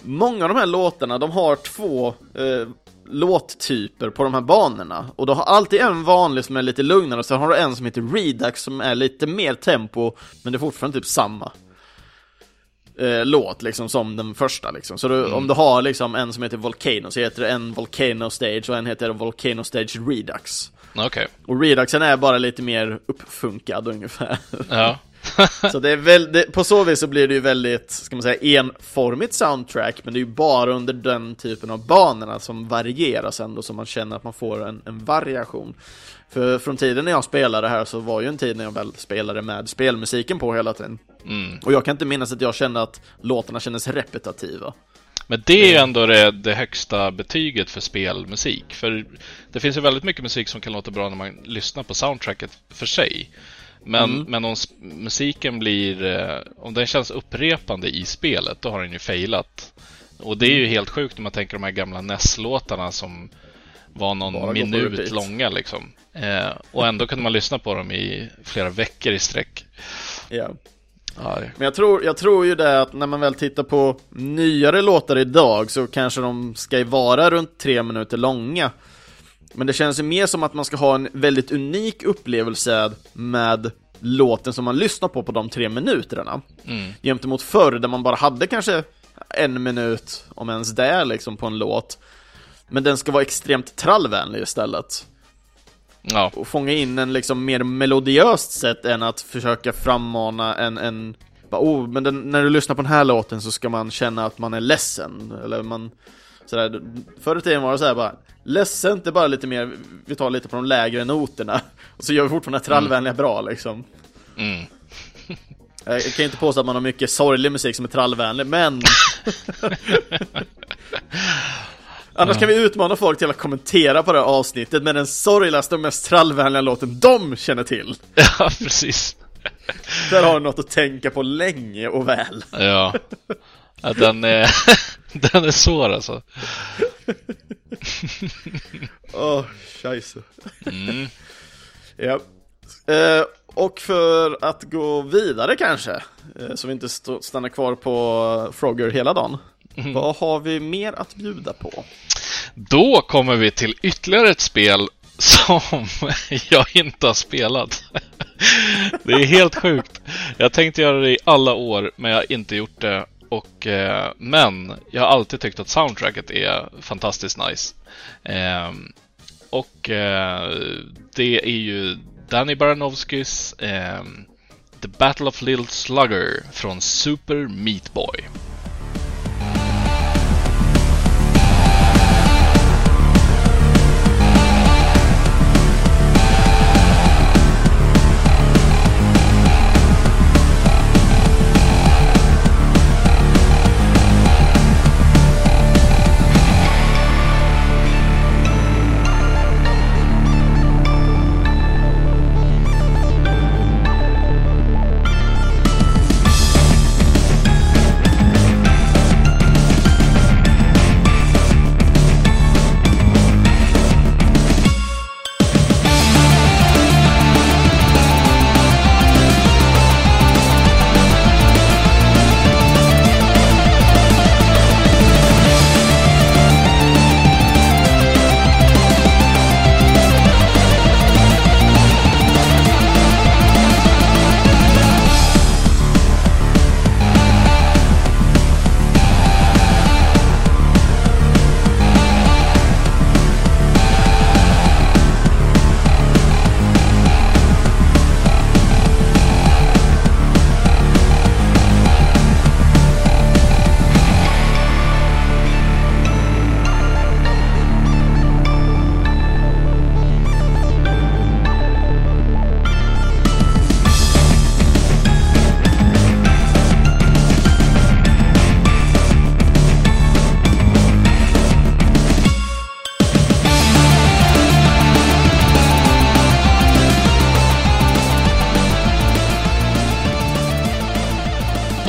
Många av de här låtarna, de har två eh, låttyper på de här banorna. Och du har alltid en vanlig som är lite lugnare, och sen har du en som heter Redux som är lite mer tempo, men det är fortfarande typ samma eh, låt liksom som den första liksom. Så du, mm. om du har liksom en som heter Volcano så heter det en Volcano Stage och en heter Volcano Stage Redux. Okay. Och Reduxen är bara lite mer uppfunkad ungefär. Ja. [LAUGHS] så det är väl, det, på så vis så blir det ju väldigt, ska man säga, enformigt soundtrack, men det är ju bara under den typen av banorna som varieras ändå, så man känner att man får en, en variation. För från tiden när jag spelade här så var ju en tid när jag väl spelade med spelmusiken på hela tiden. Mm. Och jag kan inte minnas att jag kände att låtarna kändes repetitiva. Men det är ju ändå det, det, högsta betyget för spelmusik. För det finns ju väldigt mycket musik som kan låta bra när man lyssnar på soundtracket för sig. Men, mm. men om musiken blir, eh, om den känns upprepande i spelet, då har den ju failat. Och det är ju mm. helt sjukt när man tänker de här gamla NES-låtarna som var någon Bara minut långa liksom. Eh, och ändå kunde man lyssna på dem i flera veckor i sträck. Ja. Men jag tror, jag tror ju det att när man väl tittar på nyare låtar idag så kanske de ska vara runt tre minuter långa. Men det känns ju mer som att man ska ha en väldigt unik upplevelse med låten som man lyssnar på på de tre minuterna. Mm. Gentemot förr där man bara hade kanske en minut, om ens det, liksom på en låt. Men den ska vara extremt trallvänlig istället. Ja. Och fånga in en liksom mer melodiöst sätt än att försöka frammana en, en bara, oh, men den, när du lyssnar på den här låten så ska man känna att man är ledsen, eller man sådär, förr i tiden var det såhär bara Ledsen, det är bara lite mer, vi tar lite på de lägre noterna Och så gör vi fortfarande trallvänliga mm. bra liksom mm. [LAUGHS] Jag kan inte påstå att man har mycket sorglig musik som är trallvänlig, men [LAUGHS] Annars kan vi utmana folk till att kommentera på det här avsnittet med den sorgligaste och mest trallvänliga låten de känner till. [LAUGHS] Ja, precis. Där har du något att tänka på länge och väl. Ja, ja den, är, [LAUGHS] den är svår alltså. [LAUGHS] Åh, oh, scheisse. Mm. Ja. Eh, och för att gå vidare kanske, eh, så vi inte stannar kvar på Frogger hela dagen. Mm. Vad har vi mer att bjuda på? Då kommer vi till ytterligare ett spel som [LAUGHS] jag inte har spelat. Det är helt sjukt. Jag tänkte göra det i alla år, men jag har inte gjort det. Och, eh, men jag har alltid tyckt att soundtracket är fantastiskt nice. Eh, och eh, det är ju Danny Baranovskis ehm, The Battle of Little Slugger från Super Meat Boy.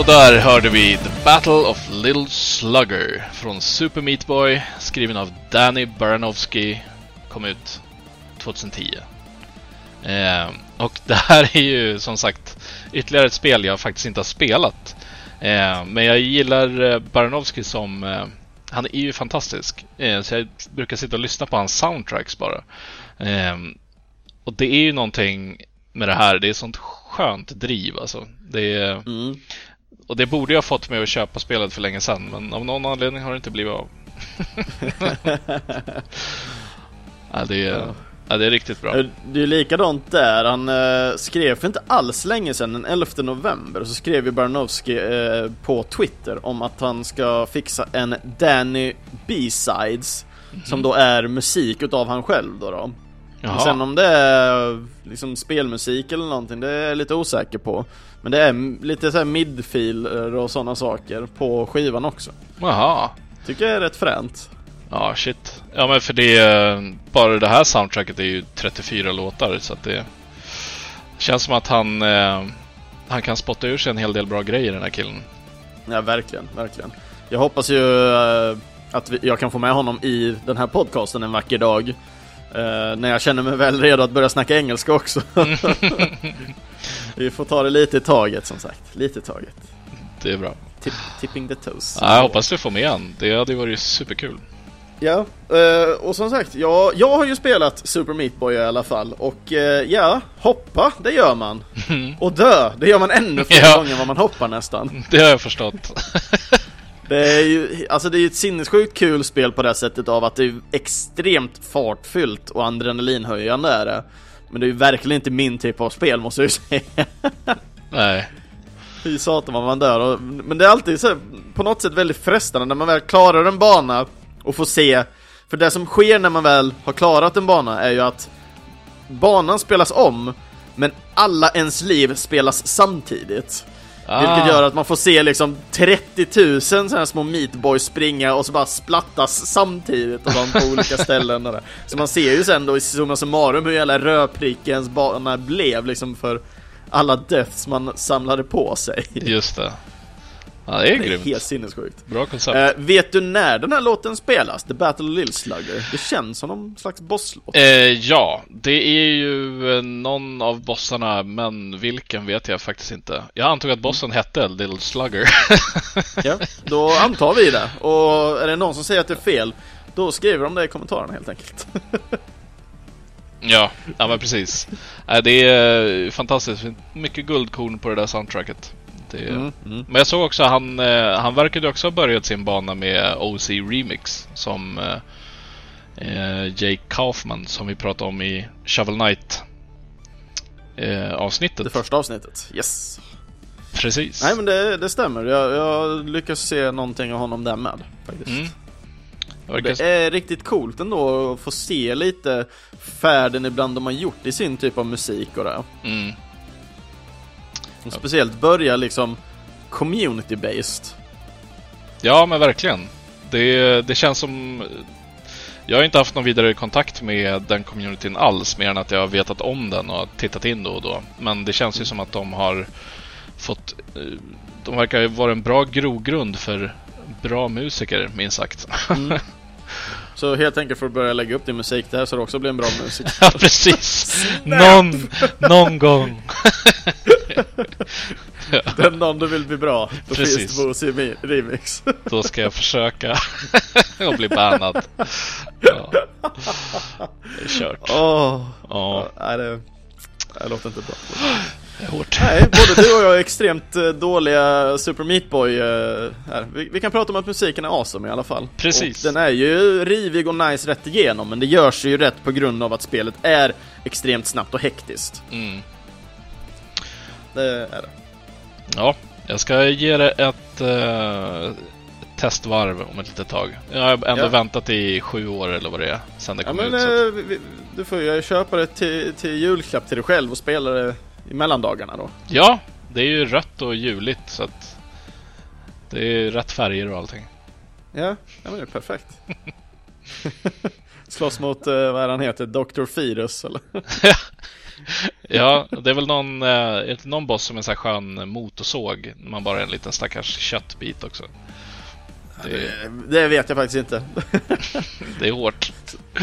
Där hörde vi The Battle of Little Slugger från Super Meat Boy, skriven av Danny Baranovsky, kom ut 2010. Eh, och det här är ju som sagt ytterligare ett spel jag faktiskt inte har spelat. Eh, men jag gillar eh, Baranowski Baranovsky som... Eh, han är ju fantastisk. Eh, så jag brukar sitta och lyssna på hans soundtracks bara. Eh, och det är ju någonting med det här. Det är sånt skönt driv alltså. Det är... Mm. Och det borde jag ha fått mig att köpa spelet för länge sedan, men av någon anledning har det inte blivit av. [LAUGHS] ja, det är, Ja. det är riktigt bra. Det är ju likadant där. Han eh, skrev för inte alls länge sedan, den 11 november, så skrev ju Baranovsky eh, på Twitter om att han ska fixa en Danny B-sides som då är musik utav han själv då. då. Jaha. Sen om det är liksom spelmusik eller någonting, det är jag lite osäker på. Men det är lite såhär midfiler och sådana saker på skivan också. Jaha. Tycker jag är rätt fränt. Ja, shit. Ja, men för det... är- Bara det här soundtracket är ju 34 låtar, så att det... Känns som att han... Eh, han kan spotta ur sig en hel del bra grejer, den här killen. Ja, verkligen, verkligen. Jag hoppas ju eh, att vi, jag kan få med honom i den här podcasten en vacker dag. Eh, när jag känner mig väl redo att börja snacka engelska också. [LAUGHS] vi får ta det lite i taget som sagt. Lite i taget. Det är bra. Tip, tipping the toes. Ja, jag hoppas vi får med han. Det hade ju varit superkul. Ja, eh, och som sagt, jag, jag har ju spelat Super Meat Boy i alla fall och eh, ja, hoppa, det gör man. [LAUGHS] Och dö, det gör man ännu fler Ja. gånger än vad man hoppar nästan. Det har jag förstått. [LAUGHS] Det är ju, alltså det är ett sinnessjukt kul spel på det sättet av att det är extremt fartfyllt och adrenalinhöjande är det. Men det är ju verkligen inte min typ av spel måste jag ju [LAUGHS] säga. Nej. Fy satan vad man dör. Och, men det är alltid så här, på något sätt väldigt frestande när man väl klarar en bana och får se. För det som sker när man väl har klarat en bana är ju att banan spelas om, men alla ens liv spelas samtidigt. Vilket Ah. gör att man får se liksom 30 000 sådana här små meatboys springa och så bara splattas samtidigt och de på [LAUGHS] olika ställen och det. Så man ser ju sen då i summa summarum hur jävla rödprickens bana blev liksom för alla deaths man samlade på sig. Just det. Ja, det är Det är grymt. helt sinnessjukt. Bra koncept. Eh, vet du när den här låten spelas? The Battle of Little Slugger? Det känns som någon slags bosslåt. Eh, ja, det är ju eh, någon av bossarna, men vilken vet jag faktiskt inte. Jag antog att bossen hette Little Slugger. [LAUGHS] Ja, då antar vi det. Och är det någon som säger att det är fel, då skriver de det i kommentarerna helt enkelt. [LAUGHS] ja, ja men precis. Eh, det är eh, fantastiskt. Mycket guldkorn på det där soundtracket. Det, mm, mm. Men jag såg också han, eh, han verkade också ha börjat sin bana med OC Remix som eh, eh, Jake Kaufman som vi pratade om i Shovel Knight eh, avsnittet. Det första avsnittet, yes. Precis. Nej men det, det stämmer. Jag, jag lyckas se någonting av honom där med faktiskt. Mm. Det är riktigt coolt ändå att få se lite färden ibland de har gjort i sin typ av musik och det. Mm. Och speciellt börja liksom community-based. Ja, men verkligen. Det, det känns som... Jag har inte haft någon vidare kontakt med den communityn alls, mer än att jag har vetat om den och tittat in då och då. Men det känns ju som att de har fått... Eh, de verkar vara en bra grogrund för bra musiker, minst sagt. Mm. [LAUGHS] Så helt enkelt för att börja lägga upp din musik där så det också blir en bra musik. [LAUGHS] ja, precis. någon, någon gång. [LAUGHS] Den dagen du vill bli bra, då Precis. finns det Boozy Remix. [LAUGHS] då ska jag försöka och bli bannad. Ja. Det är kört. Åh, oh. ja. Nej, det, det låter inte bra. Hårt. Nej, både du och jag är extremt eh, dåliga Super Meat Boy eh, här. Vi, vi, kan prata om att musiken är awesome i alla fall. Precis. Och den är ju rivig och nice rätt igenom, men det görs ju rätt på grund av att spelet är extremt snabbt och hektiskt. Mm. Det är det. Ja, jag ska ge det ett uh, testvarv om ett litet tag. Jag har ändå ja. väntat i sju år eller vad det är sen det kom ja, men, ut. Så. Vi, du får ju köpa det till, till julklapp till dig själv och spela det i mellandagarna då. Ja, det är ju rött och juligt så att det är rätt färger och allting. Ja, ja men det är perfekt. [LAUGHS] Slåss mot, uh, vad är han heter, Dr. Firus eller? [LAUGHS] ja, det är väl någon, uh, inte någon boss som är sån här skön motorsåg. Man bara är en liten stackars köttbit också. Det, det vet jag faktiskt inte. [LAUGHS] det är hårt.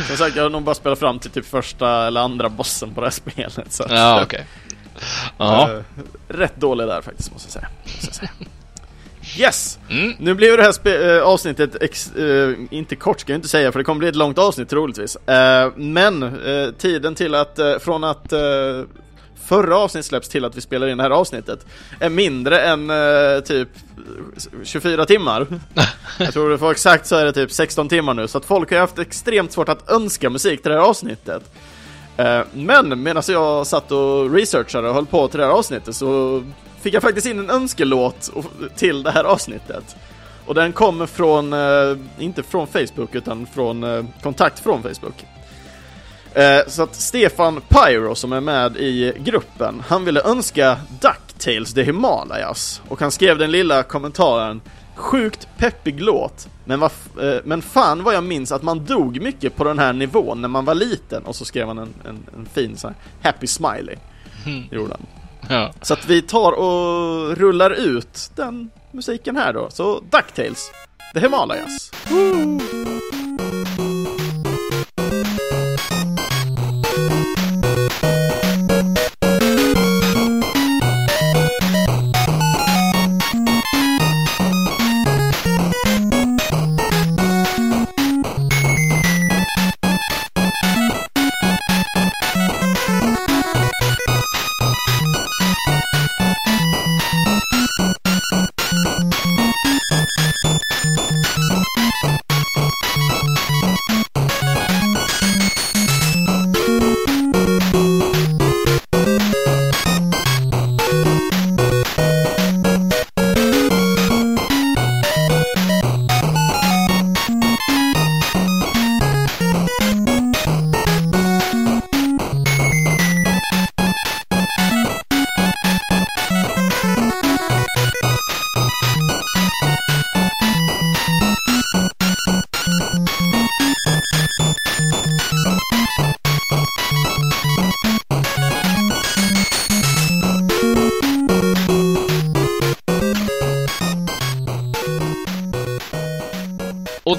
Som sagt, jag har nog bara spelat fram till typ första eller andra bossen på det här spelet. Så ja, okej. Okay. Ja. Uh, rätt dålig där faktiskt, måste jag säga. Måste jag säga. Yes! Mm. Nu blir det här äh, avsnittet, äh, inte kort ska jag inte säga för det kommer bli ett långt avsnitt troligtvis. Äh, men tiden till att, från att förra avsnittet släpps till att vi spelar in det här avsnittet är mindre än typ 24 timmar. [LAUGHS] jag tror det får exakt så är det typ 16 timmar nu, så att folk har haft extremt svårt att önska musik till det här avsnittet. Eh, men medan jag satt och researchade och höll på till det här avsnittet så fick jag faktiskt in en önskelåt till det här avsnittet. Och den kommer från, eh, inte från Facebook utan från eh, kontakt från Facebook. Så att Stefan Pyro som är med i gruppen, han ville önska DuckTales The Himalayas. Och han skrev den lilla kommentaren Sjukt peppig låt, men, vad, eh, men fan vad jag minns att man dog mycket på den här nivån när man var liten och så skrev han en, en, en fin sån här happy smiley. Mm. Gjorde han. Ja. Så att vi tar och rullar ut den musiken här då. Så DuckTales, The Himalayas. Woo!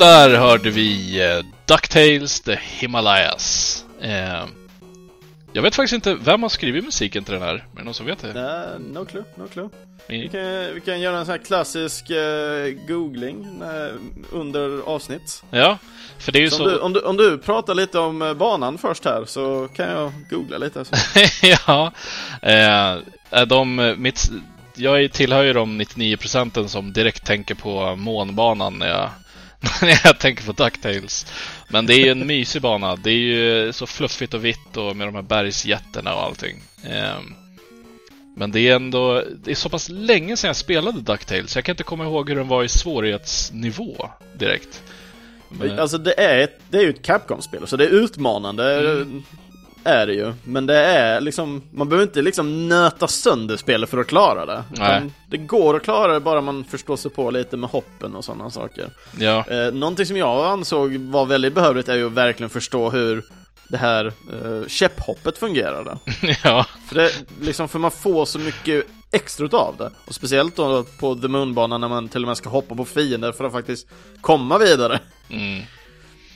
Där hörde vi eh, DuckTales The Himalayas. Eh, jag vet faktiskt inte vem har skrivit musiken till den här. Är det någon som vet det? Uh, no clue, no clue. Vi kan, vi kan göra en sån här klassisk uh, googling uh, under avsnitt. Ja, för det är ju så... så... Om, du, om, du, om, du, pratar lite om banan först här så kan jag googla lite. [LAUGHS] ja, de, mitt jag tillhör ju de 99 procenten som direkt tänker på månbanan när jag, [LAUGHS] jag tänker på DuckTales. Men det är ju en mysig bana. Det är ju så fluffigt och vitt och med de här bergsjätterna och allting. Ehm, men det är ändå, det är så pass länge sedan jag spelade DuckTales. Jag kan inte komma ihåg hur den var i svårighetsnivå direkt. Men... Alltså det är, ett, det är ju ett Capcom-spel, så det är utmanande. Mm. Är det ju. Men det är liksom, man behöver inte liksom nöta sönder spelet för att klara det. Nej. Det går att klara det bara man förstår sig på lite med hoppen och sådana saker. Ja. Eh, någonting som jag ansåg var väldigt behövligt är ju att verkligen förstå hur det här eh, käpphoppet fungerade. [LAUGHS] ja. För, det, liksom, för man får så mycket extra utav det. Och speciellt då på The Moon-banan när man till och med ska hoppa på fiender för att faktiskt komma vidare. Mm.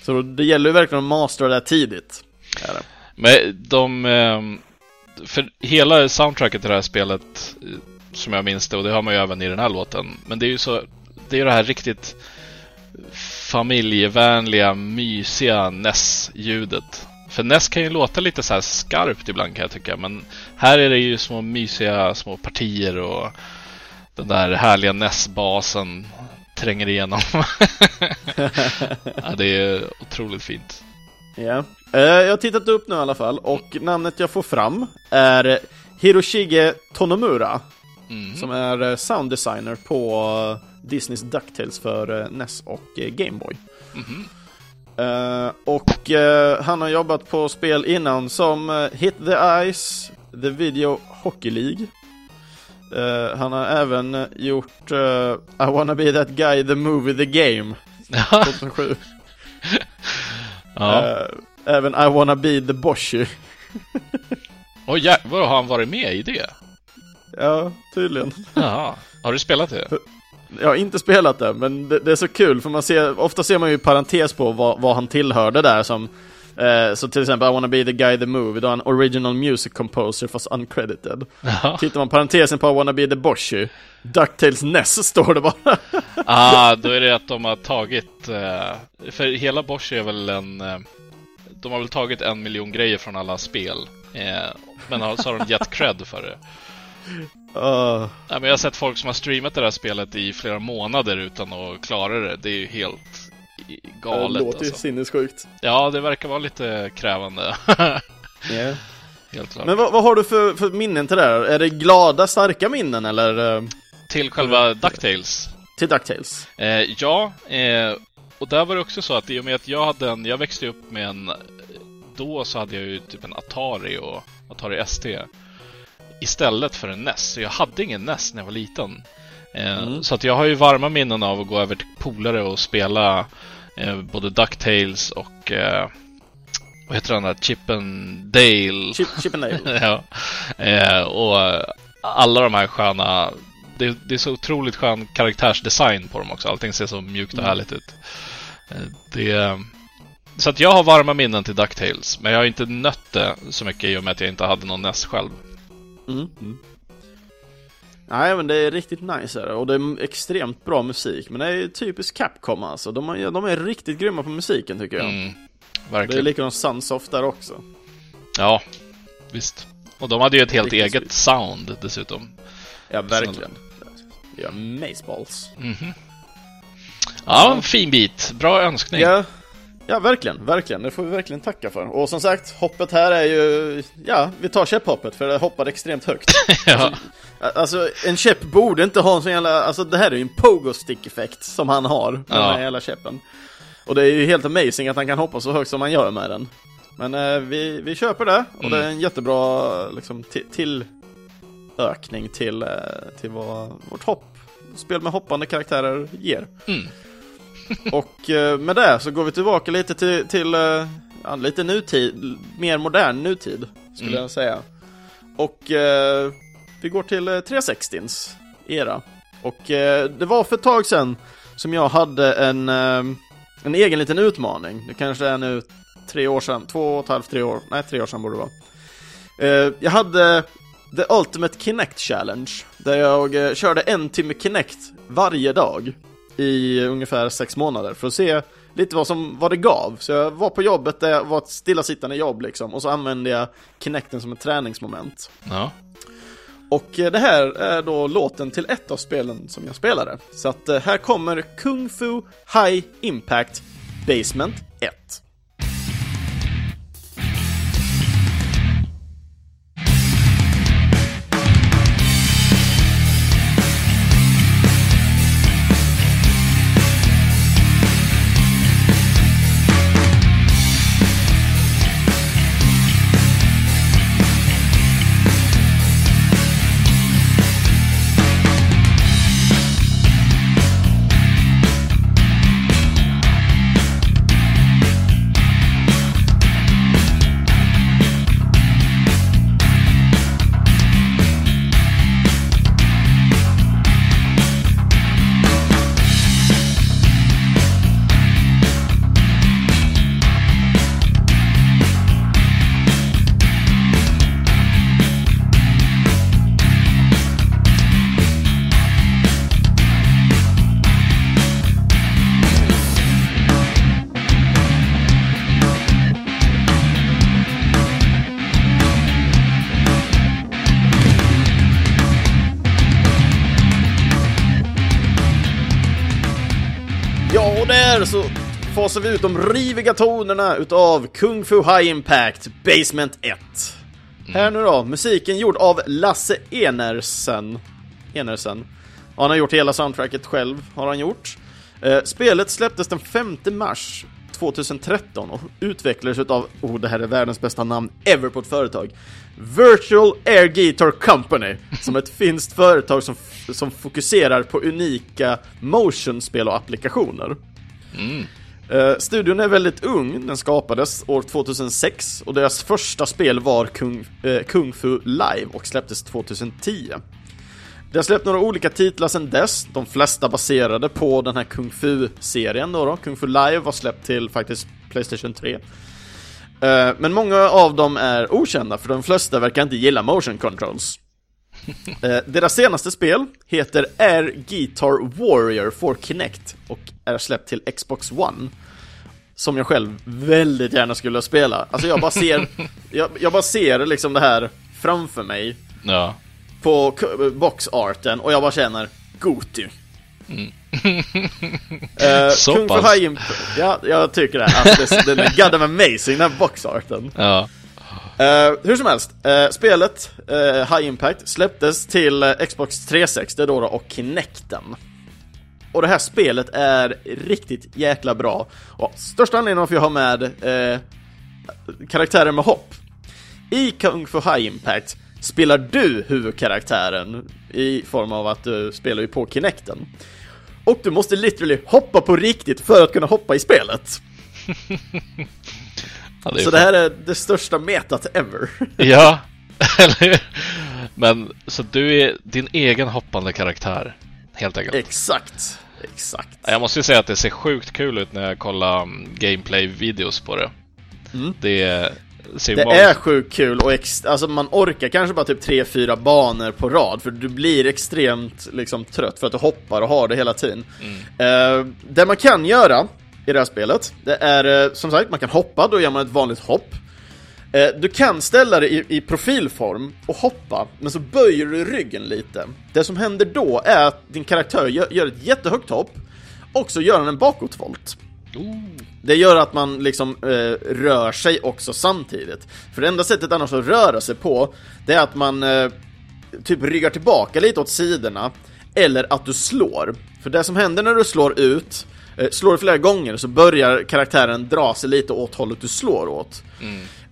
Så då, det gäller ju verkligen att mastera det här tidigt. Är det. Men de... Ehm, för hela soundtracket till det här spelet, eh, som jag minns det, och det har man ju även i den här låten, men det är ju så... Det är ju det här riktigt familjevänliga, mysiga NES-ljudet. För NES kan ju låta lite så här skarpt ibland kan jag tycka, men här är det ju små mysiga små partier och den där härliga NES-basen tränger igenom. [LAUGHS] ja, det är otroligt fint. Ja. Eh, jag har tittat upp nu i alla fall och namnet jag får fram är Hiroshige Tonomura. Mm. Som är eh, sound designer på eh, Disneys DuckTales för NES och eh, Game Boy. Mhm. Eh, och han har jobbat på spel innan som Hit the Ice, The Video Hockey League. Han har även gjort I wanna be that guy, the movie, the game, 2007. [LAUGHS] ja. [LAUGHS] Eh, även I wanna be the Boshi. Oj, ja, vadå, har han varit med i det? ja, tydligen. Jaha. Har du spelat det? Jag har inte spelat det, men det, det är så kul för man ser, ofta ser man ju parentes på vad, vad han tillhörde där som eh, Så till exempel I wanna be the guy the movie, då är han original music composer fast uncredited. Ja. Tittar man parentesen på I wanna be the Boshi DuckTales NES står det bara. Ah, då är det att de har tagit... Eh, för hela Bosch är väl en... De har väl tagit en miljon grejer från alla spel. Eh, men har- så har de gett cred för det. Uh, [LAUGHS] Nej, men jag har sett folk som har streamat det här spelet i flera månader utan att klara det. Det är ju helt i- det galet låter alltså. sinnessjukt. Ja, det verkar vara lite krävande. [LAUGHS] Yeah. [LAUGHS] helt klart. Men vad, vad har du för, för minnen till det här? Är det glada, starka minnen eller? eh, Till själva DuckTales. till DuckTales? Eh, ja, eh, och där var det också så att i och med att jag hade en, jag växte upp med en, då så hade jag ju typ en Atari och Atari ST istället för en NES. Så jag hade ingen NES när jag var liten. Eh, Mm. Så att jag har ju varma minnen av att gå över till polare och spela eh, både DuckTales och eh, vad heter den där? Chip and Dale. Chip, Chip and Dale? [LAUGHS] ja. eh, och alla de här sköna det, det är så otroligt skön karaktärsdesign på dem också. Allting ser så mjukt och Mm. härligt ut. Eh, Det, så att jag har varma minnen till DuckTales, men jag har inte nött det så mycket i och med att jag inte hade någon NES själv. Mm. Nej men det är riktigt nice är det. och det är extremt bra musik. Men det är typiskt Capcom alltså. De är, de är riktigt grymma på musiken tycker jag. Mm, Det är verkligen. likadant Sunsoft där också. Ja, visst. Och de hade ju ett helt Riktigt eget sound dessutom. Ja, verkligen. Ja, Maceballs. Mhm. Ja, en fin bit. Bra önskning. Ja, ja, verkligen, verkligen. Det får vi verkligen tacka för. Och som sagt, hoppet här är ju, ja, vi tar käpphoppet för det hoppade extremt högt. [LAUGHS] ja. Alltså, en käpp borde inte ha en sån jävla, alltså det här är ju en pogo stick effekt som han har med Ja. den här jävla käppen. Och det är ju helt amazing att han kan hoppa så högt som han gör med den. Men eh, vi, vi köper det och Mm. det är en jättebra liksom, ti- till ökning till, eh, till vad vårt hopp, spel med hoppande karaktärer ger. Mm. [LAUGHS] och eh, med det så går vi tillbaka lite till, till eh, ja, lite nutid, mer modern nutid skulle Mm. jag säga. Och eh, vi går till eh, 360s era. Och eh, det var för ett tag sedan som jag hade en, eh, en egen liten utmaning. Det kanske är nu tre år sedan, två och ett halvt, tre år, nej tre år sedan borde det vara. Jag hade The Ultimate Kinect Challenge, där jag eh, körde en timme Kinect varje dag i ungefär sex månader för att se lite vad, som, vad det gav. Så jag var på jobbet, där jag var ett stillasittande jobb liksom, och så använde jag Kinecten som ett träningsmoment. ja. Och eh, det här är då låten till ett av spelen som jag spelade. Så att eh, här kommer Kung Fu High Impact Basement 1. Där så fasar vi ut de riviga tonerna utav Kung Fu High Impact Basement 1. Här nu då, musiken gjord av Lasse Enersen. Enersen. Han har gjort hela soundtracket själv, har han gjort. Eh, spelet släpptes den 5 mars 2013 och utvecklades utav, oh det här är världens bästa namn ever på ett företag. Virtual Air Guitar Company, som ett finskt företag som, som fokuserar på unika motionspel och applikationer. Mm. Eh, studion är väldigt ung, den skapades år 2006 och deras första spel var Kung, eh, Kung Fu Live och släpptes 2010. Det har släppt några olika titlar sedan dess, de flesta baserade på den här Kung Fu-serien då, då. Kung Fu Live var släppt till faktiskt Playstation 3. Eh, men många av dem är okända, för de flesta verkar inte gilla motion controls. Eh, Deras senaste spel heter Air Guitar Warrior for Kinect och är släppt till Xbox One. Som jag själv väldigt gärna skulle spela. Alltså jag bara ser, [LAUGHS] jag, jag bara ser liksom det här framför mig Ja. på boxarten och jag bara känner Goti. Eh, [LAUGHS] Så Kung pass. High Imp- Ja, jag tycker det. Alltså, det den är goddamn amazing, den här boxarten. Ja. Uh, hur som helst, uh, spelet uh, High Impact släpptes till eh, Xbox 360 då, då och Kinecten. Och det här spelet är riktigt jäkla bra. Och största anledningen varför jag har med karaktären karaktärer med hopp. I Kung Fu High Impact spelar du huvudkaraktären i form av att du spelar ju på Kinecten. Och du måste literally hoppa på riktigt för att kunna hoppa i spelet. [LAUGHS] ja det Så det här är det största metat ever. [LAUGHS] Ja, eller? Men så du är din egen hoppande karaktär, helt enkelt. Exakt, exakt. Jag måste ju säga att det ser sjukt kul ut när jag kollar mm, gameplay-videos på det. Mm. Det ser Det är sjukt kul och ex- alltså man orkar kanske bara typ 3-4 banor på rad för du blir extremt liksom trött för att du hoppar och har det hela tiden. Eh, det man kan göra i det här spelet, det är eh, som sagt, man kan hoppa, då gör man ett vanligt hopp. Eh, du kan ställa dig i, i profilform och hoppa, men så böjer du ryggen lite. Det som händer då är att din karaktär gör, gör ett jättehögt hopp, och så gör han en bakåtvolt. Det gör att man liksom eh, rör sig också samtidigt. För det enda sättet annars att röra sig på, det är att man eh, typ ryggar tillbaka lite åt sidorna, eller att du slår. För det som händer när du slår ut, slår du flera gånger så börjar karaktären dra sig lite åt hållet du slår åt.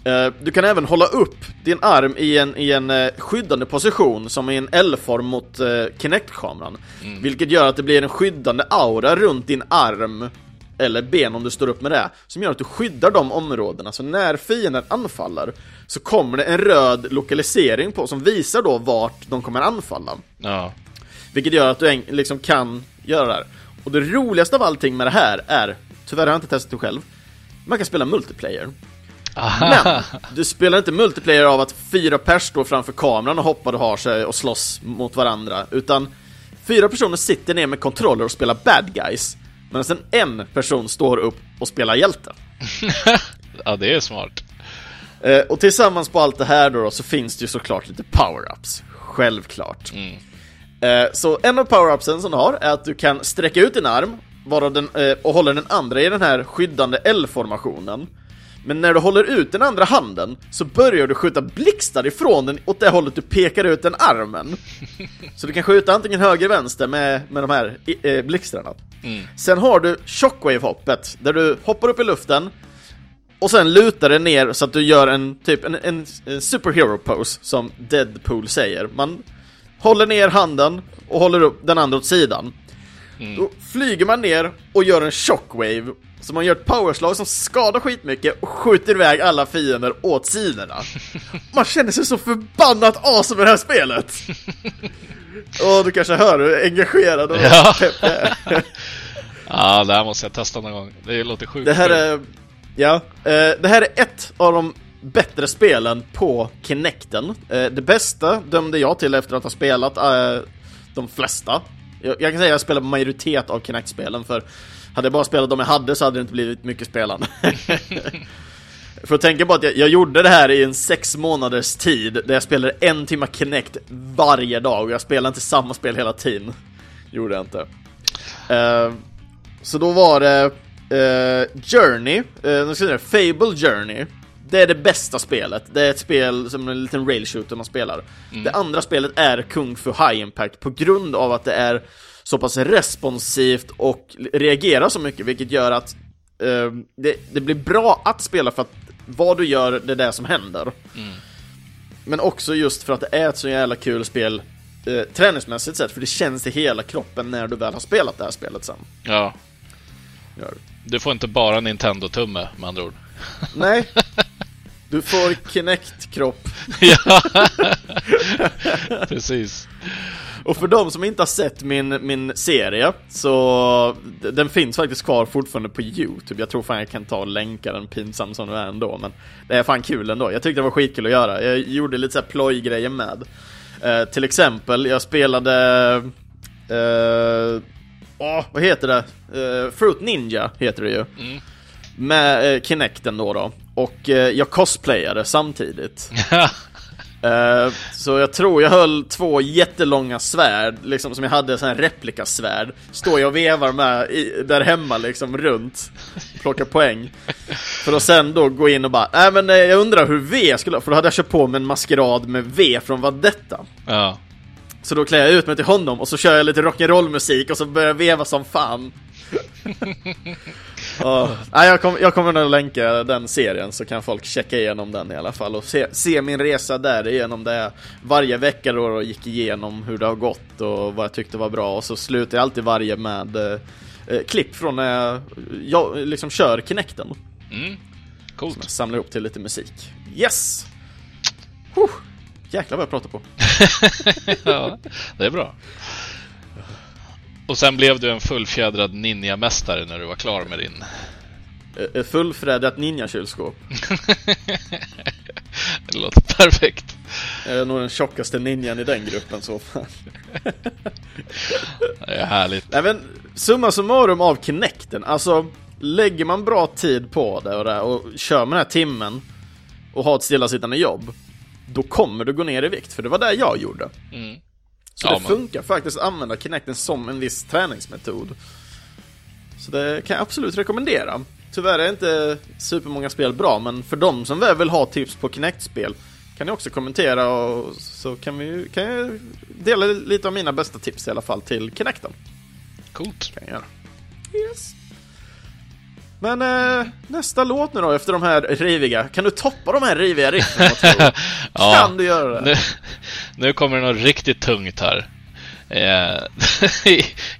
Eh, Du kan även hålla upp din arm i en, i en eh, skyddande position som i en L-form mot eh, Kinect-kameran. Vilket gör att det blir en skyddande aura runt din arm eller ben om du står upp med det, som gör att du skyddar de områdena. Så när fienden anfaller så kommer det en röd lokalisering på som visar då vart de kommer anfalla. Ja. Vilket gör att du liksom kan göra det här. Och det roligaste av allting med det här är, tyvärr har jag inte testat det själv, man kan spela multiplayer. Men du spelar inte multiplayer av att fyra pers står framför kameran och hoppar och har sig och slåss mot varandra, utan fyra personer sitter ner med kontroller och spelar bad guys, medan sen en person står upp och spelar hjälte. [LAUGHS] ja, det är smart. Eh, och tillsammans på allt det här då, då så finns det ju såklart lite power-ups. självklart. Mm. Eh, så en av power-upsen som du har är att du kan sträcka ut din arm varav den, eh, och håller den andra i den här skyddande L-formationen. Men när du håller ut den andra handen så börjar du skjuta blixtar ifrån den åt det hållet du pekar ut den armen. Så du kan skjuta antingen höger eller vänster med, med de här eh, blixtarna. Mm. Sen har du shockwave-hoppet där du hoppar upp i luften och sen lutar det ner så att du gör en typ en, en, en superhero pose som Deadpool säger. Man håller ner handen och håller upp den andra åt sidan. Mm. Då flyger man ner och gör en shockwave så man gör ett powerslag som skadar skitmycket och skjuter iväg alla fiender åt sidorna. [LAUGHS] Man känner sig så förbannat awesome i det här spelet! [LAUGHS] Och du kanske hör hur engagerad och Ja. pepp är. [LAUGHS] Ja, det här måste jag testa någon gång. Det låter sjukt Det här är, ja, eh, det här är ett av de bättre spelen på Kinecten. Eh, det bästa dömde jag till efter att ha spelat eh, de flesta. Jag, jag kan säga att jag spelar majoritet av Kinect-spelen för hade jag bara spelat de jag hade så hade det inte blivit mycket spelande. [LAUGHS] för att tänka på att jag, jag gjorde det här i en sex månaders tid där jag spelade en timme Kinect varje dag och jag spelade inte samma spel hela tiden. Gjorde jag inte. Eh, så då var det eh, Journey, uh, ska säga, Fable Journey. Det är det bästa spelet. Det är ett spel som en liten rail shooter man spelar. Det andra spelet är Kung Fu High Impact på grund av att det är så pass responsivt och reagerar så mycket, vilket gör att eh, det, det blir bra att spela för att vad du gör, det är det som händer. Men också just för att det är ett så jävla kul spel eh, träningsmässigt sett, för det känns i hela kroppen när du väl har spelat det här spelet sen. Ja. Gör. Du får inte bara Nintendo-tumme, med andra ord. Nej. [LAUGHS] Du får Kinect-kropp. [LAUGHS] ja, precis. Och för de som inte har sett min, min serie, så den finns faktiskt kvar fortfarande på Youtube. Jag tror fan jag kan ta och länka den, pinsam som den är ändå, men det är fan kul ändå. Jag tyckte det var skitkul att göra. Jag gjorde lite så här plojgrejer med. Eh, till exempel, jag spelade... Eh, åh, vad heter det? Eh, Fruit Ninja heter det ju. Mm. Med eh, Kinecten då då. Och eh, jag cosplayade samtidigt. [LAUGHS] Eh, så jag tror jag höll två jättelånga svärd, liksom som jag hade sån här replikasvärd. Står jag och vevar med i, där hemma liksom runt, plockar poäng. För att sen då gå in och bara, nej men eh, jag undrar hur V skulle, för då hade jag kört på med en maskerad med V från Vadetta. ja. Så då klär jag ut mig till honom och så kör jag lite rock'n'roll musik och så börjar jag veva som fan. [LAUGHS] Nej, jag, kom, jag kommer nog länka den serien så kan folk checka igenom den i alla fall och se, se min resa där igenom det varje vecka då och gick igenom hur det har gått och vad jag tyckte var bra och så slutar jag alltid varje med eh, eh, klipp från när jag, jag liksom kör Kinecten. Mm. Coolt. Samlar ihop till lite musik. Yes! Huh. Jäklar vad jag pratar på. [LAUGHS] ja, det är bra. Och sen blev du en fullfjädrad ninjamästare när du var klar med din... Ett fullfjädrat ninjakylskåp. [LAUGHS] Det låter perfekt. Jag är nog den tjockaste ninjan i den gruppen så fall. [LAUGHS] Det är härligt. Men, summa summarum av Kinecten, alltså lägger man bra tid på det och, det och kör med den här timmen och har ett stillasittande jobb, då kommer du gå ner i vikt, för det var det jag gjorde. Mm. Så Ja, det men- funkar faktiskt att använda Kinecten som en viss träningsmetod. Så det kan jag absolut rekommendera. Tyvärr är inte supermånga spel bra, men för de som väl vill ha tips på Kinect-spel kan ni också kommentera och så kan, vi, kan jag dela lite av mina bästa tips i alla fall till Kinecten. Coolt. Kan jag göra. Yes. Men eh, nästa låt nu då, efter de här riviga. Kan du toppa de här riviga riffen? [LAUGHS] ja, kan du göra det? Nu, nu kommer det något riktigt tungt här. Eh,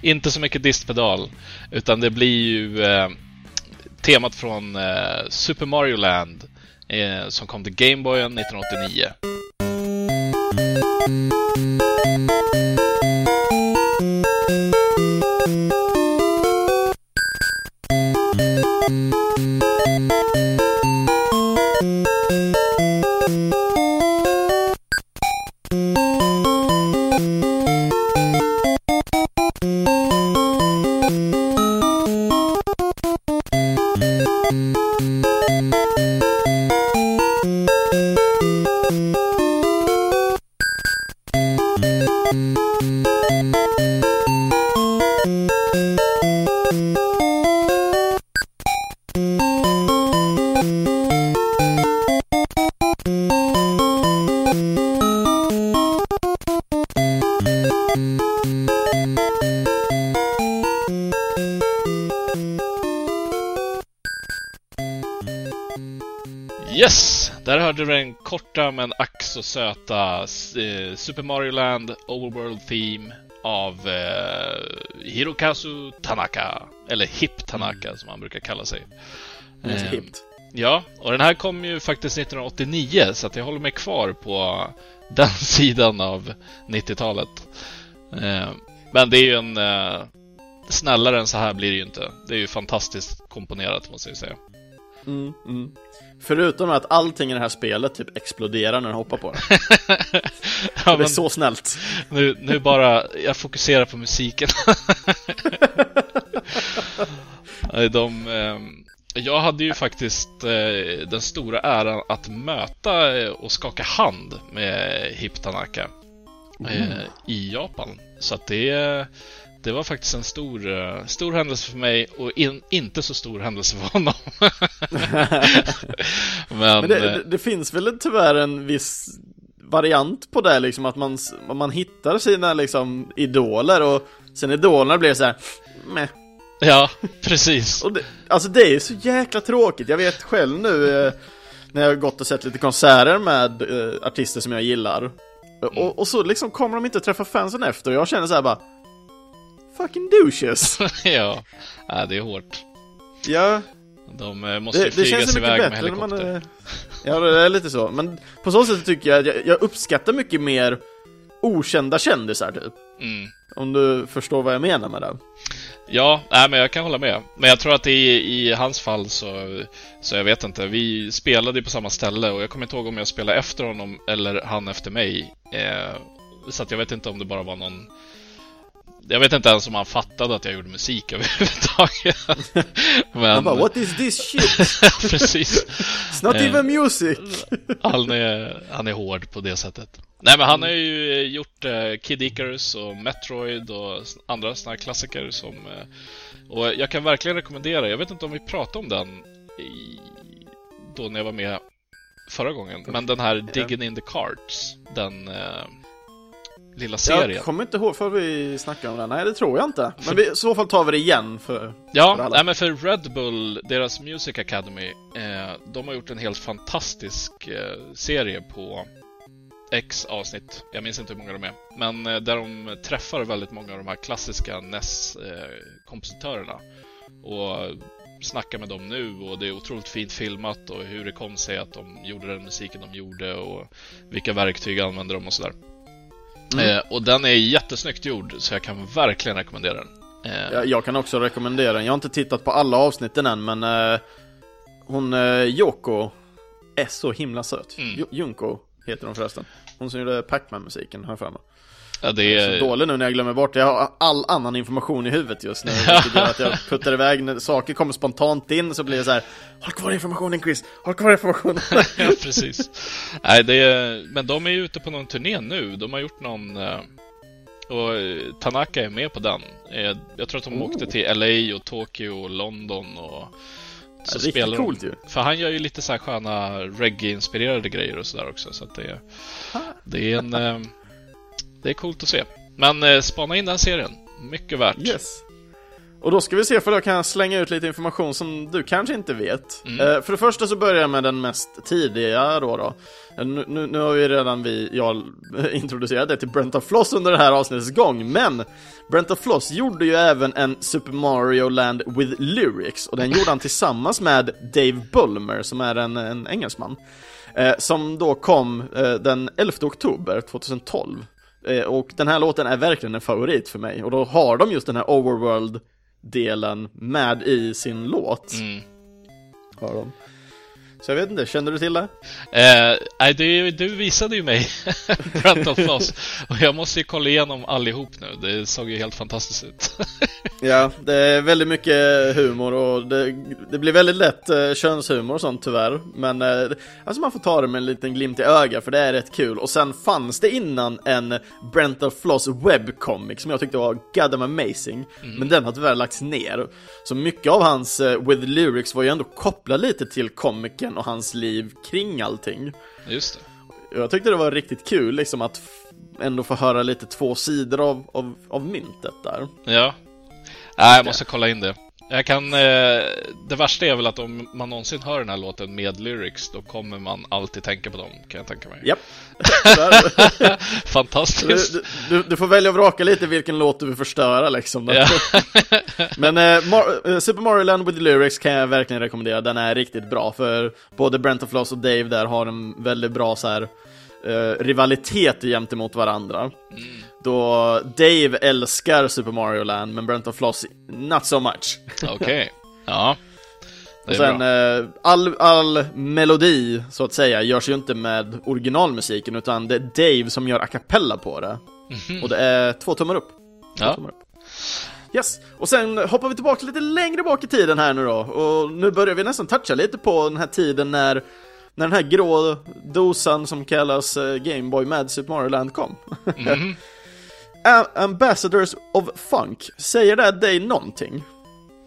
[LAUGHS] inte så mycket distpedal, utan det blir ju eh, temat från eh, Super Mario Land eh, som kom till Gameboyen 1989. Mm. Thank you. Yes! Där hörde du den korta men ack så söta eh, Super Mario Land Overworld Theme av eh, Hirokazu Tanaka. Eller Hip Tanaka som han brukar kalla sig. Det är så Eh, hippt. Ja, och den här kom ju faktiskt 1989 så att jag håller mig kvar på den [LAUGHS] sidan av 90-talet. Eh, Men det är ju en... eh, Snällare än så här blir det ju inte. Det är ju fantastiskt komponerat måste jag säga. Mm, mm. Förutom att allting i det här spelet typ exploderar när den hoppar på den. [LAUGHS] Ja, Det är så snällt. nu, nu bara, jag fokuserar på musiken. [LAUGHS] De, ehm, jag hade ju faktiskt eh, den stora äran att möta eh, och skaka hand med Hip Tanaka eh, i Japan. Så att det, det var faktiskt en stor, eh, stor händelse för mig och in, inte så stor händelse för honom. [LAUGHS] Men, Men det, eh, det, det finns väl tyvärr en viss variant på det liksom att man, man hittar sina liksom idoler och sen idolerna blir så här meh. ja, precis. Och det, alltså det är så jäkla tråkigt, jag vet själv nu eh, när jag har gått och sett lite konserter med eh, artister som jag gillar och, och så liksom kommer de inte träffa fansen efter och jag känner så här bara Fucking douches! [LAUGHS] ja, Nej, det är hårt. ja, De eh, måste det, det flygas känns mycket iväg med när man helikopter. är... Ja, det är lite så, men på så sätt tycker jag att jag, jag uppskattar mycket mer okända kändisar typ Mm. Om du förstår vad jag menar med det Ja, nej, men jag kan hålla med. Men jag tror att i, i hans fall så, så jag vet inte. Vi spelade ju på samma ställe och jag kommer inte ihåg om jag spelade efter honom eller han efter mig. Eh, så att jag vet inte om det bara var någon... Jag vet inte ens om han fattade att jag gjorde musik [LAUGHS] överhuvudtaget. Men... Han bara, what is this shit? [LAUGHS] Precis. It's not Eh. even music! Han är, han är hård på det sättet. Nej, men han har ju gjort eh, Kid Icarus och Metroid och andra såna här klassiker som... Eh, och jag kan verkligen rekommendera, jag vet inte om vi pratade om den i, då när jag var med förra gången, men den här Digging in the Cards, den eh, lilla serien. Jag kommer inte ihåg för vi snackade om det, nej det tror jag inte Men vi, i så fall tar vi det igen för, för Ja, alla. nej, men för Red Bull, deras Music Academy, eh, de har gjort en helt fantastisk eh, serie på X avsnitt. Jag minns inte hur många de är. Men eh, där de träffar väldigt många av de här klassiska NES-kompositörerna. och snackar med dem nu och det är otroligt fint filmat och hur det kom sig att de gjorde den musiken de gjorde och vilka verktyg använder de och sådär. Mm. Eh, och den är jättesnyggt gjord så jag kan verkligen rekommendera den. Eh, jag, jag kan också rekommendera den, jag har inte tittat på alla avsnitten än men eh, Hon eh, Yoko är så himla söt Mm. Ju- Junko heter hon förresten Hon som gjorde Pac-Man-musiken, har jag för mig ja, det Jag är är, så dålig nu när jag glömmer bort det. Jag har all annan information i huvudet just nu. Vilket gör att jag [LAUGHS] puttar iväg när saker kommer spontant in så blir det så här. Håll kvar informationen Chris, håll kvar informationen. [LAUGHS] ja, precis. Nej, det är, men de är ju ute på någon turné nu. De har gjort någon... eh, Och eh, Tanaka är med på den. Eh, Jag tror att de Oh. åkte till LA och Tokyo och London och... Så Riktigt spelar coolt de. ju. För han gör ju lite så här sköna reggae-inspirerade grejer och sådär också. Så att det, är- det är en... Det är coolt att se. Men eh, spana in den serien. Mycket värt. Yes. Och då ska vi se för då kan jag slänga ut lite information som du kanske inte vet. Mm. Eh, för det första så börjar jag med den mest tidiga då. då. Eh, Nu, nu, nu har vi redan vi, jag [LAUGHS] introducerat det till Brent Floss under det här avsnittets gång, men Brent Floss gjorde ju även en Super Mario Land with Lyrics och den gjorde han tillsammans med Dave Bulmer som är en, en engelsman. Eh, som då kom eh, den 11 oktober 2012. Eh, och den här låten är verkligen en favorit för mig och då har de just den här Overworld delen med i sin låt. Mm. Har de. Så jag vet inte, kände du till det? Eh, nej, du, du visade ju mig [LAUGHS] Brent of Floss och jag måste ju kolla igenom allihop nu. Det såg ju helt fantastiskt ut. [LAUGHS] ja, det är väldigt mycket humor och det, det blir väldigt lätt eh, könshumor och sånt tyvärr. Men eh, alltså man får ta det med en liten glimt i ögat för det är rätt kul. Och sen fanns det innan en Brent of Floss webcomic som jag tyckte var goddamn amazing. Mm. Men den har tyvärr lagts ner. Så mycket av hans eh, With Lyrics var ju ändå kopplat lite till komikern och hans liv kring allting. Just det. Jag tyckte det var riktigt kul liksom att ändå få höra lite två sidor av, av, av myntet där. Ja. Nej, jag måste kolla in det. Jag kan, eh, det värsta är väl att om man någonsin hör den här låten med lyrics, då kommer man alltid tänka på dem, kan jag tänka mig. Japp. [LAUGHS] Fantastiskt. Du, du, du, får välja att vraka lite vilken låt du vill förstöra liksom. Ja. [LAUGHS] Men eh, Mar eh, Super Mario Land with lyrics kan jag verkligen rekommendera. Den är riktigt bra, för både Brent of Floss och Dave där har en väldigt bra så här eh, rivalitet gentemot varandra. Mm. Då Dave älskar Super Mario Land, men Brent of Floss not so much. [LAUGHS] Okej, okay. ja. Och sen eh, all, all melodi, så att säga, görs ju inte med originalmusiken, utan det är Dave som gör a cappella på det. Mm -hmm. Och det är två tummar upp. Två ja. Tummar upp. Yes, och sen hoppar vi tillbaka lite längre bak i tiden här nu då, och nu börjar vi nästan toucha lite på den här tiden när när den här grå dosan som kallas uh, Game Boy med Super Mario Land kom. Mm. [LAUGHS] Ambassadors of Funk, säger det dig någonting?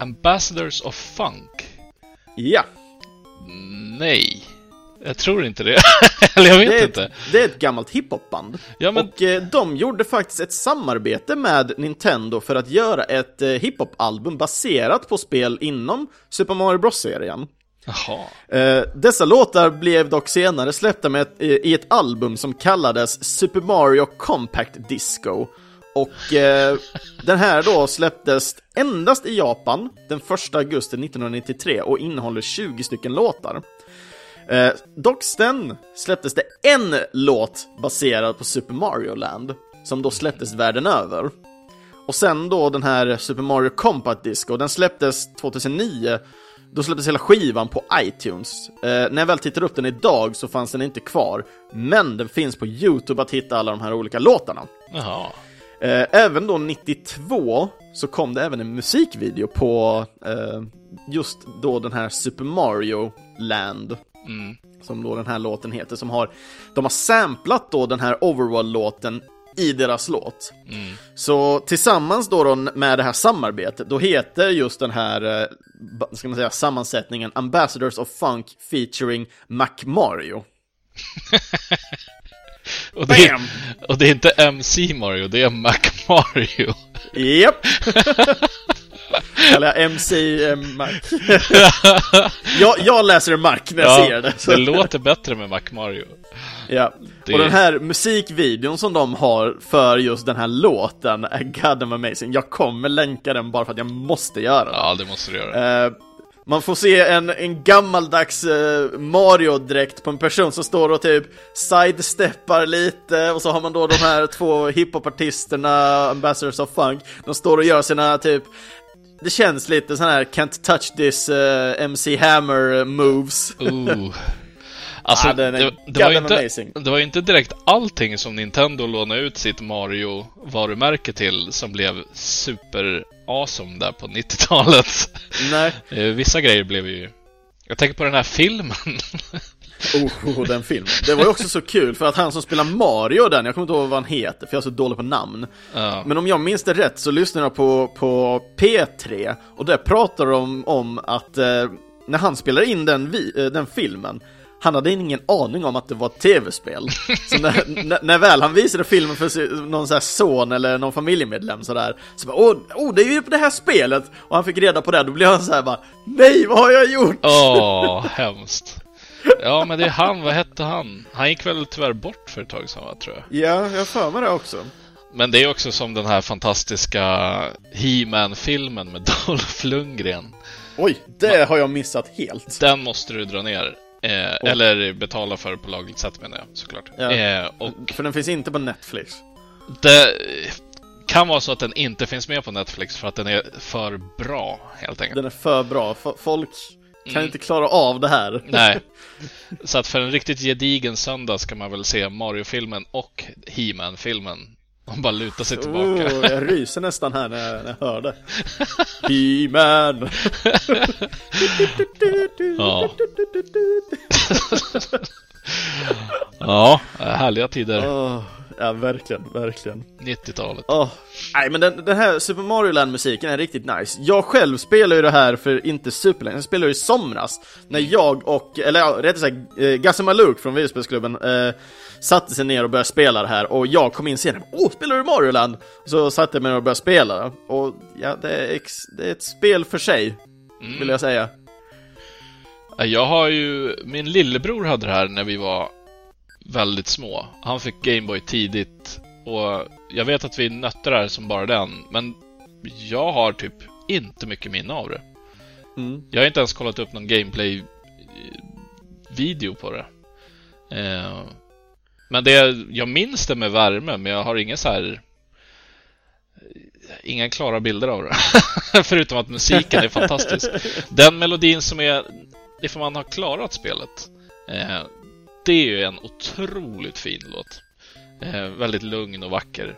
Ambassadors of Funk? Ja. Nej. Jag tror inte det. [LAUGHS] Eller jag vet det inte. Ett, det är ett gammalt hiphopband. Ja, men... Och eh, de gjorde faktiskt ett samarbete med Nintendo för att göra ett eh, hiphop-album baserat på spel inom Super Mario Bros-serien. Eh, dessa låtar blev dock senare släppta med ett, i ett album som kallades Super Mario Compact Disco. Och eh, den här då släpptes endast i Japan den 1 augusti 1993 och innehåller 20 stycken låtar. Eh, dock sen släpptes det en låt baserad på Super Mario Land, som då släpptes världen över. Och sen då den här Super Mario Compact Disco, den släpptes 2009 då släpptes hela skivan på iTunes. Eh, när jag väl tittar upp den idag så fanns den inte kvar, men den finns på YouTube att hitta alla de här olika låtarna. Jaha. Eh, även då 92 så kom det även en musikvideo på eh, just då den här Super Mario Land. Mm. Som då den här låten heter, som har, de har samplat då den här Overworld-låten i deras låt. Mm. Så tillsammans då, med det här samarbetet, då heter just den här, eh, ska man säga, sammansättningen Ambassadors of Funk featuring Mac Mario. [LAUGHS] och, det är, och det är inte MC Mario, det är Mac Mario. Japp! [LAUGHS] Jag MC eh, Mac. jag, jag läser Mac när jag ja, ser det. Så. Det låter bättre med Mac Mario. Ja, det... och den här musikvideon som de har för just den här låten är goddamn amazing. Jag kommer länka den bara för att jag måste göra det. Ja, det måste du göra. Uh, man får se en, en gammaldags uh, Mario-dräkt på en person som står och typ sidesteppar lite och så har man då de här [LAUGHS] två hiphopartisterna, Ambassadors of Funk, de står och gör sina typ det känns lite sån här Can't touch this uh, eh, MC Hammer moves. Ooh. Alltså, ah, det, det, var inte, det var ju inte direkt allting som Nintendo lånade ut sitt Mario-varumärke till som blev super awesome där på 90-talet. Nej. [LAUGHS] Eh, vissa grejer blev ju... Jag tänker på den här filmen. oh, oh, den filmen. Det var ju också så kul för att han som spelar Mario den, jag kommer inte ihåg vad han heter för jag är så dålig på namn. Ja. Men om jag minns det rätt så lyssnade jag på, på P3 och där pratar de om att eh, när han spelar in den, vi, eh, den filmen han hade ingen aning om att det var ett tv-spel. Så när, [LAUGHS] när, väl han visade filmen för någon så son eller någon familjemedlem sådär, så bara åh, oh, det är ju på det här spelet! Och han fick reda på det, då blev han såhär bara Nej, vad har jag gjort? Åh, [LAUGHS] hemskt. Ja, men det är han, vad hette han? Han gick väl tyvärr bort för ett tag sedan, va, tror jag. Ja, jag för mig det också. Men det är också som den här fantastiska He-Man-filmen med [LAUGHS] Dolph Lundgren. Oj, det har jag missat helt. Den måste du dra ner. Eh, eller betala för på lagligt sätt menar jag såklart. Ja. Eh, och för den finns inte på Netflix. Det kan vara så att den inte finns med på Netflix för att den är för bra helt enkelt. Den är för bra. Folk kan Mm. inte klara av det här. Nej. [LAUGHS] Så att för en riktigt gedigen söndag ska man väl se Mario-filmen och He-Man-filmen. Och bara luta sig tillbaka. Oh, jag ryser nästan här när jag, när jag hör det. He-Man! Ja. Ja, härliga tider. Åh, ja, verkligen, verkligen. 90-talet. Åh, Nej men den, den här Super Mario Land musiken är riktigt nice. Jag själv spelar ju det här för inte superlänge, jag spelade ju i somras. När jag och, eller ja, rättare sagt, eh, Gasse Maluk från videospelsklubben eh, satte sig ner och började spela det här och jag kom in senare. Åh, spelar du Mario Land? Så satte jag mig ner och började spela och ja, det är, det är ett spel för sig, vill jag säga. Jag har ju, min lillebror hade det här när vi var väldigt små. Han fick Gameboy tidigt och jag vet att vi nötte det här som bara den, men jag har typ inte mycket minne av det. Mm. Jag har inte ens kollat upp någon gameplay-video på det. Eh, men det, jag minns det med värme, men jag har inga så här... Inga klara bilder av det. [LAUGHS] Förutom att musiken är fantastisk. [LAUGHS] Den melodin som är, ifall man har klarat spelet, eh, det är ju en otroligt fin låt. Eh, väldigt lugn och vacker.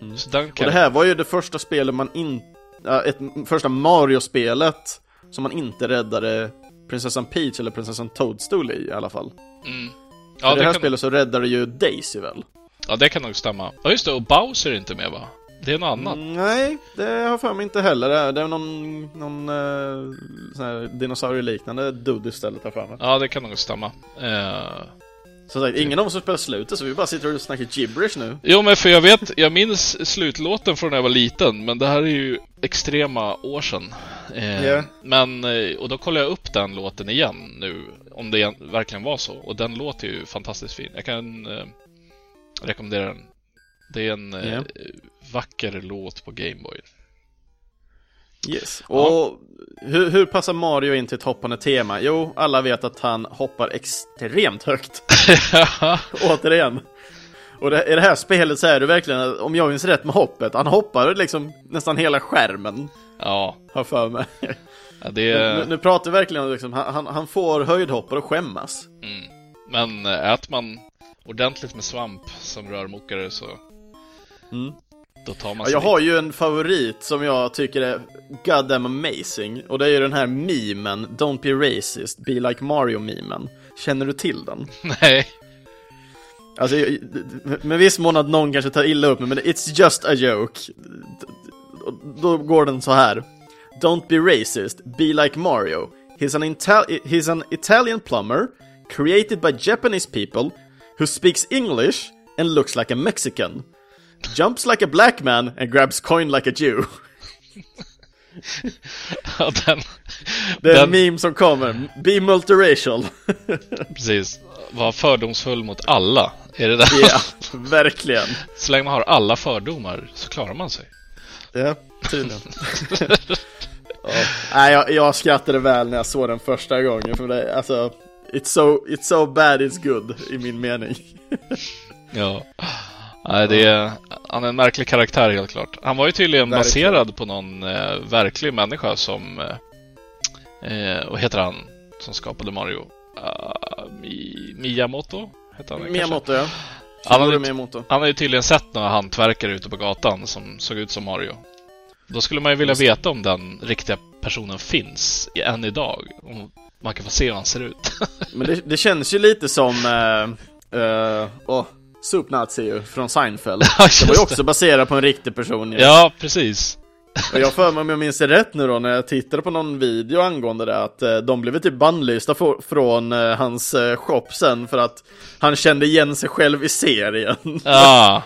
Mm. Så den Och kan... det här var ju det första spelet man inte, ja, ett första Mario-spelet som man inte räddade prinsessan Peach eller prinsessan Toadstool i i alla fall. Mm. Ja, I det här kan... spelet så räddar det ju Daisy väl? ja, det kan nog stämma. Ja, just det. Och Bowser är inte med, va? Det är något annat. Mm, nej, det har jag för mig inte heller. Det är, någon, någon uh, sån här dinosaurieliknande dude istället jag för mig. Ja, det kan nog stämma. Eh, Så sagt, ingen av oss har spelat slutet så vi bara sitter och snackar gibberish nu. Jo, men för jag vet, jag minns slutlåten från när jag var liten, men det här är ju extrema år sedan. Eh, Ja. Men, eh, och då kollade jag upp den låten igen nu, om det verkligen var så. Och den låter ju fantastiskt fin. Jag kan eh, rekommendera den. Det är en eh, Ja. vacker låt på Gameboy. Yes. Ja. Och hur, hur passar Mario in till ett hoppande tema? Jo, alla vet att han hoppar extremt högt. [LAUGHS] Återigen. Och det, i det här spelet så är det verkligen, om jag minns rätt med hoppet, han hoppar liksom nästan hela skärmen, ja, har för mig. Ja, det. Nu, nu pratar vi verkligen om liksom, han, han- får höjdhoppar och skämmas. Mm. Men eh, äter man ordentligt med svamp som rörmokare så Mm. då tar man Ja, sig jag dit. har ju en favorit som jag tycker är goddamn amazing, och det är ju den här memen, Don't be racist, be like Mario-memen. Känner du till den? [LAUGHS] Nej. Alltså, jag- med viss mån att någon kanske tar illa upp mig, men it's just a joke. Då går den så här. Don't be racist, be like Mario. He's an, Ital- he's an Italian plumber, created by Japanese people, who speaks English and looks like a Mexican. Jumps like a black man and grabs coin like a Jew. [LAUGHS] Ja, den, Det är en den, meme som kommer. Be multiracial. [LAUGHS] precis. Var fördomsfull mot alla. Är det där? Ja, verkligen. Så länge man har alla fördomar så klarar man sig. Ja, tydligen. [LAUGHS] ja. Nej, jag, jag skrattade väl när jag såg den första gången för det, alltså It's so, it's so bad it's good, i min mening. [LAUGHS] Ja. Nej, det är, han är en märklig karaktär helt klart. Han var ju tydligen Verkligen. baserad på någon eh, verklig människa som... Eh, eh, vad heter han som skapade Mario? Uh, Mi, Miyamoto? Heter han kanske? Miyamoto, ja. Han hade, Miyamoto. han har ju tydligen sett några hantverkare ute på gatan som såg ut som Mario. Då skulle man ju vilja veta om den riktiga personen finns än idag. Om man kan få se hur han ser ut. [LAUGHS] Men det, det känns ju lite som, uh, uh, oh, Soup Nazi ju, från Seinfeld. Ja, Det var ju också baserat på en riktig person ju. ja, precis. Och jag för mig om jag minns rätt nu då när jag tittade på någon video angående det att eh, de blev typ bannlysta från eh, hans eh, shop sen för att han kände igen sig själv i serien. Ja.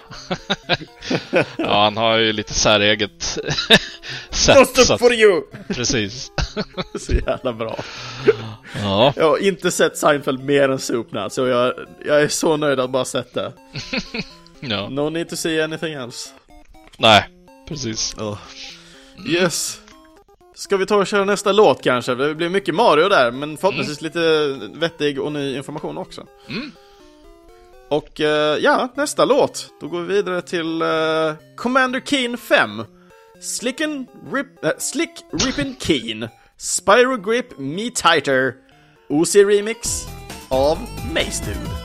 [LAUGHS] ja, han har ju lite säreget [LAUGHS] sätt. Så up for you! precis. [LAUGHS] Så jävla bra. Ja, Jag har inte sett Seinfeld mer än Supnat, så jag, jag är så nöjd att bara sett det. ja. No need to see anything else. Nej, precis. Yes. Ska vi ta och köra nästa låt kanske? Det blir mycket Mario där, men förhoppningsvis lite vettig och ny information också. Mm. Och eh, ja, nästa låt. Då går vi vidare till eh, Commander Keen 5. Slicken Rip, äh, Slick Rippin' Keen Spyro Grip Me Tighter OC Remix av Mace Dude.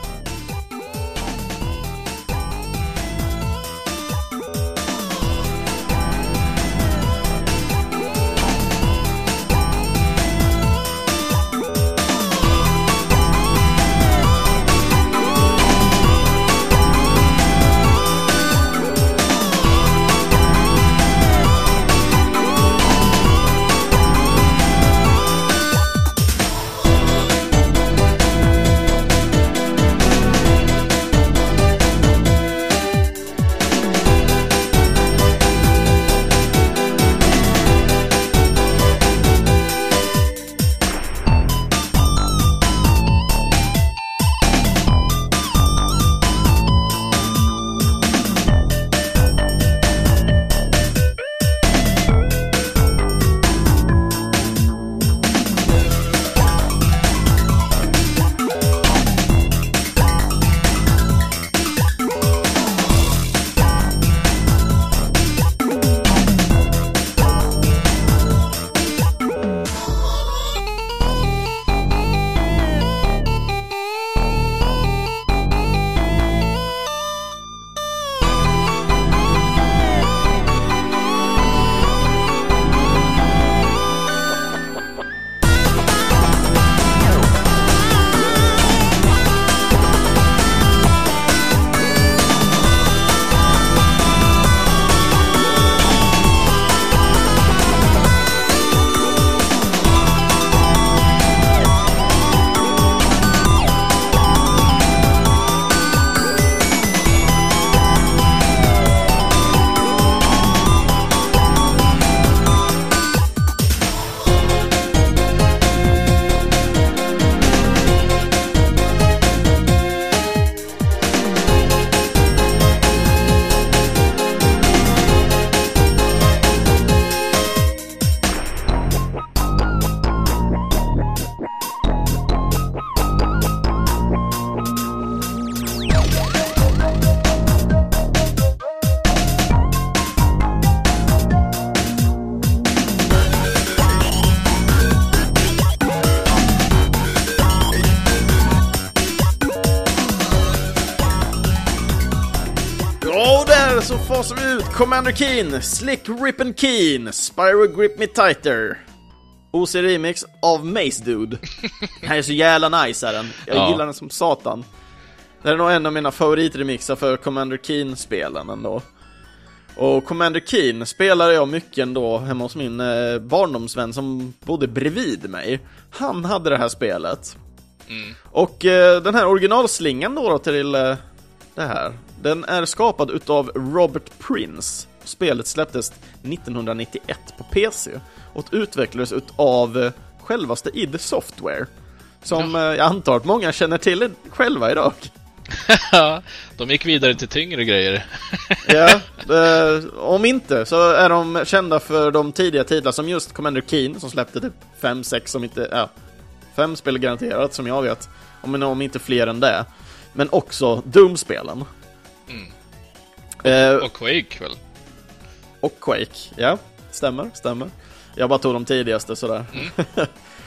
Commander Keen, Slick Rippin' Keen, Spyro Grip Me Tighter. OC Remix av Mace Dude. [LAUGHS] Den här är så jävla nice är den. Jag Ja. gillar den som satan. Det är nog en av mina favoritremixar för Commander Keen-spelen ändå. Och Commander Keen spelade jag mycket ändå hemma hos min eh, barndomsvän som bodde bredvid mig. Han hade det här spelet. Och eh, den här originalslingan då, då till eh, det här, den är skapad utav Robert Prince. Spelet släpptes 1991 på PC och utvecklades utav eh, självaste id Software. Som eh, jag antar att många känner till själva idag. [LAUGHS] de gick vidare till tyngre grejer. [LAUGHS] Ja, eh, om inte så är de kända för de tidiga titlar som just Commander Keen som släppte typ 5-6 om inte, ja, 5 spel garanterat som jag vet. Om, om inte fler än det. Men också Doom-spelen. Eh, Och Quake väl? och Quake, ja. Stämmer, stämmer. Jag bara tog de tidigaste sådär.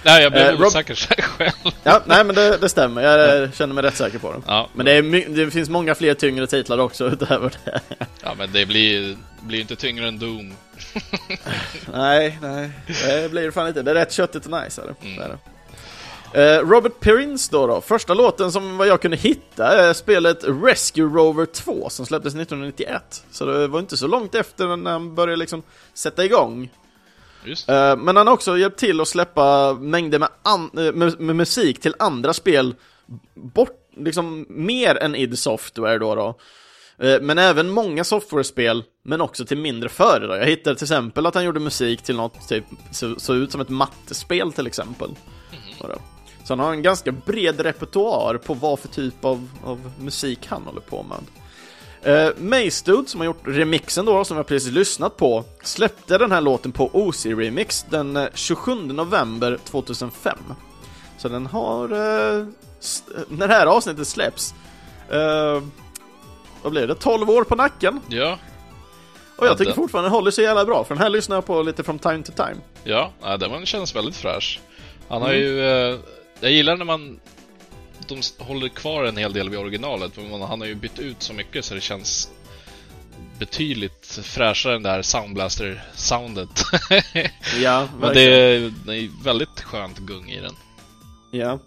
Nej, jag blev Eh, Rob- osäker [LAUGHS] själv. Ja, nej men det, det stämmer. Jag känner mig rätt säker på det. Ja, Men det, är det finns många fler tyngre titlar också [LAUGHS] utöver det. ja, men det blir, blir inte tyngre än Doom. [LAUGHS] Nej, nej. Det blir det fan inte. Det är rätt köttigt och nice är det. det, är det. Eh, Robert Perrins då, då. Första låten som vad jag kunde hitta är spelet Rescue Rover 2 som släpptes 1991. Så det var inte så långt efter när han började liksom sätta igång. Eh, men han har också hjälpt till att släppa mängder med, eh, med, med musik till andra spel bort, liksom mer än id Software då då. Men även många software-spel, men också till mindre företag. Jag hittade till exempel att han gjorde musik till något typ, så, så ut som ett mattespel till exempel. Då. Så han har en ganska bred repertoar på vad för typ av, av musik han håller på med. Mace Dude, som har gjort remixen då, som jag precis lyssnat på, släppte den här låten på OC Remix den eh, 27 november 2005. Så den har, eh, s- när det här avsnittet släpps, eh, vad blir det, 12 år på nacken? Ja, Och jag tycker fortfarande den håller sig jävla bra, för den här lyssnar jag på lite från time to time. Ja, den känns väldigt fräsch. Han har mm. ju... Eh, jag gillar när man... De håller kvar en hel del vid originalet, men han har ju bytt ut så mycket så det känns betydligt fräschare än det här Soundblaster-soundet. ja, [LAUGHS] Men det är, det är väldigt skönt gung i den. Ja.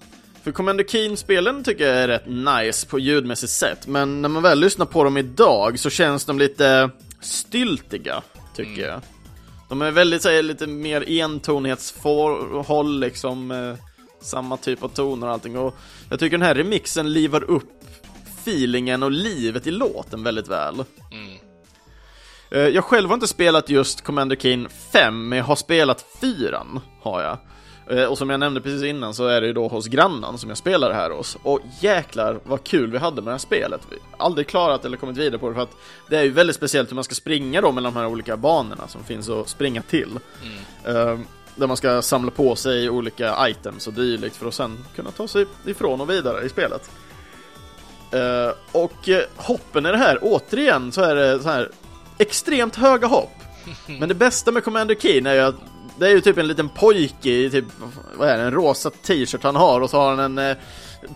För Commander Keen-spelen tycker jag är rätt nice på ljudmässigt sätt, men när man väl lyssnar på dem idag så känns de lite styltiga, tycker mm. jag. De är väldigt, så lite mer entonighetshåll, liksom, eh, samma typ av toner och allting. Och jag tycker den här remixen livar upp feelingen och livet i låten väldigt väl. Mm. Eh, jag själv har inte spelat just Commander Keen 5, men jag har spelat 4, har jag. Eh, och som jag nämnde precis innan så är det ju då hos grannen som jag spelar det här hos. Och jäklar vad kul vi hade med det här spelet. Vi har aldrig klarat eller kommit vidare på det för att det är ju väldigt speciellt hur man ska springa då mellan de här olika banorna som finns att springa till. Mm. Uh, där man ska samla på sig olika items och dylikt för att sen kunna ta sig ifrån och vidare i spelet. Uh, och uh, hoppen i det här, återigen så är det så här extremt höga hopp. [LAUGHS] Men det bästa med Commander Keen är ju att det är ju typ en liten pojke i typ, vad är det, en rosa t-shirt han har och så har han en eh,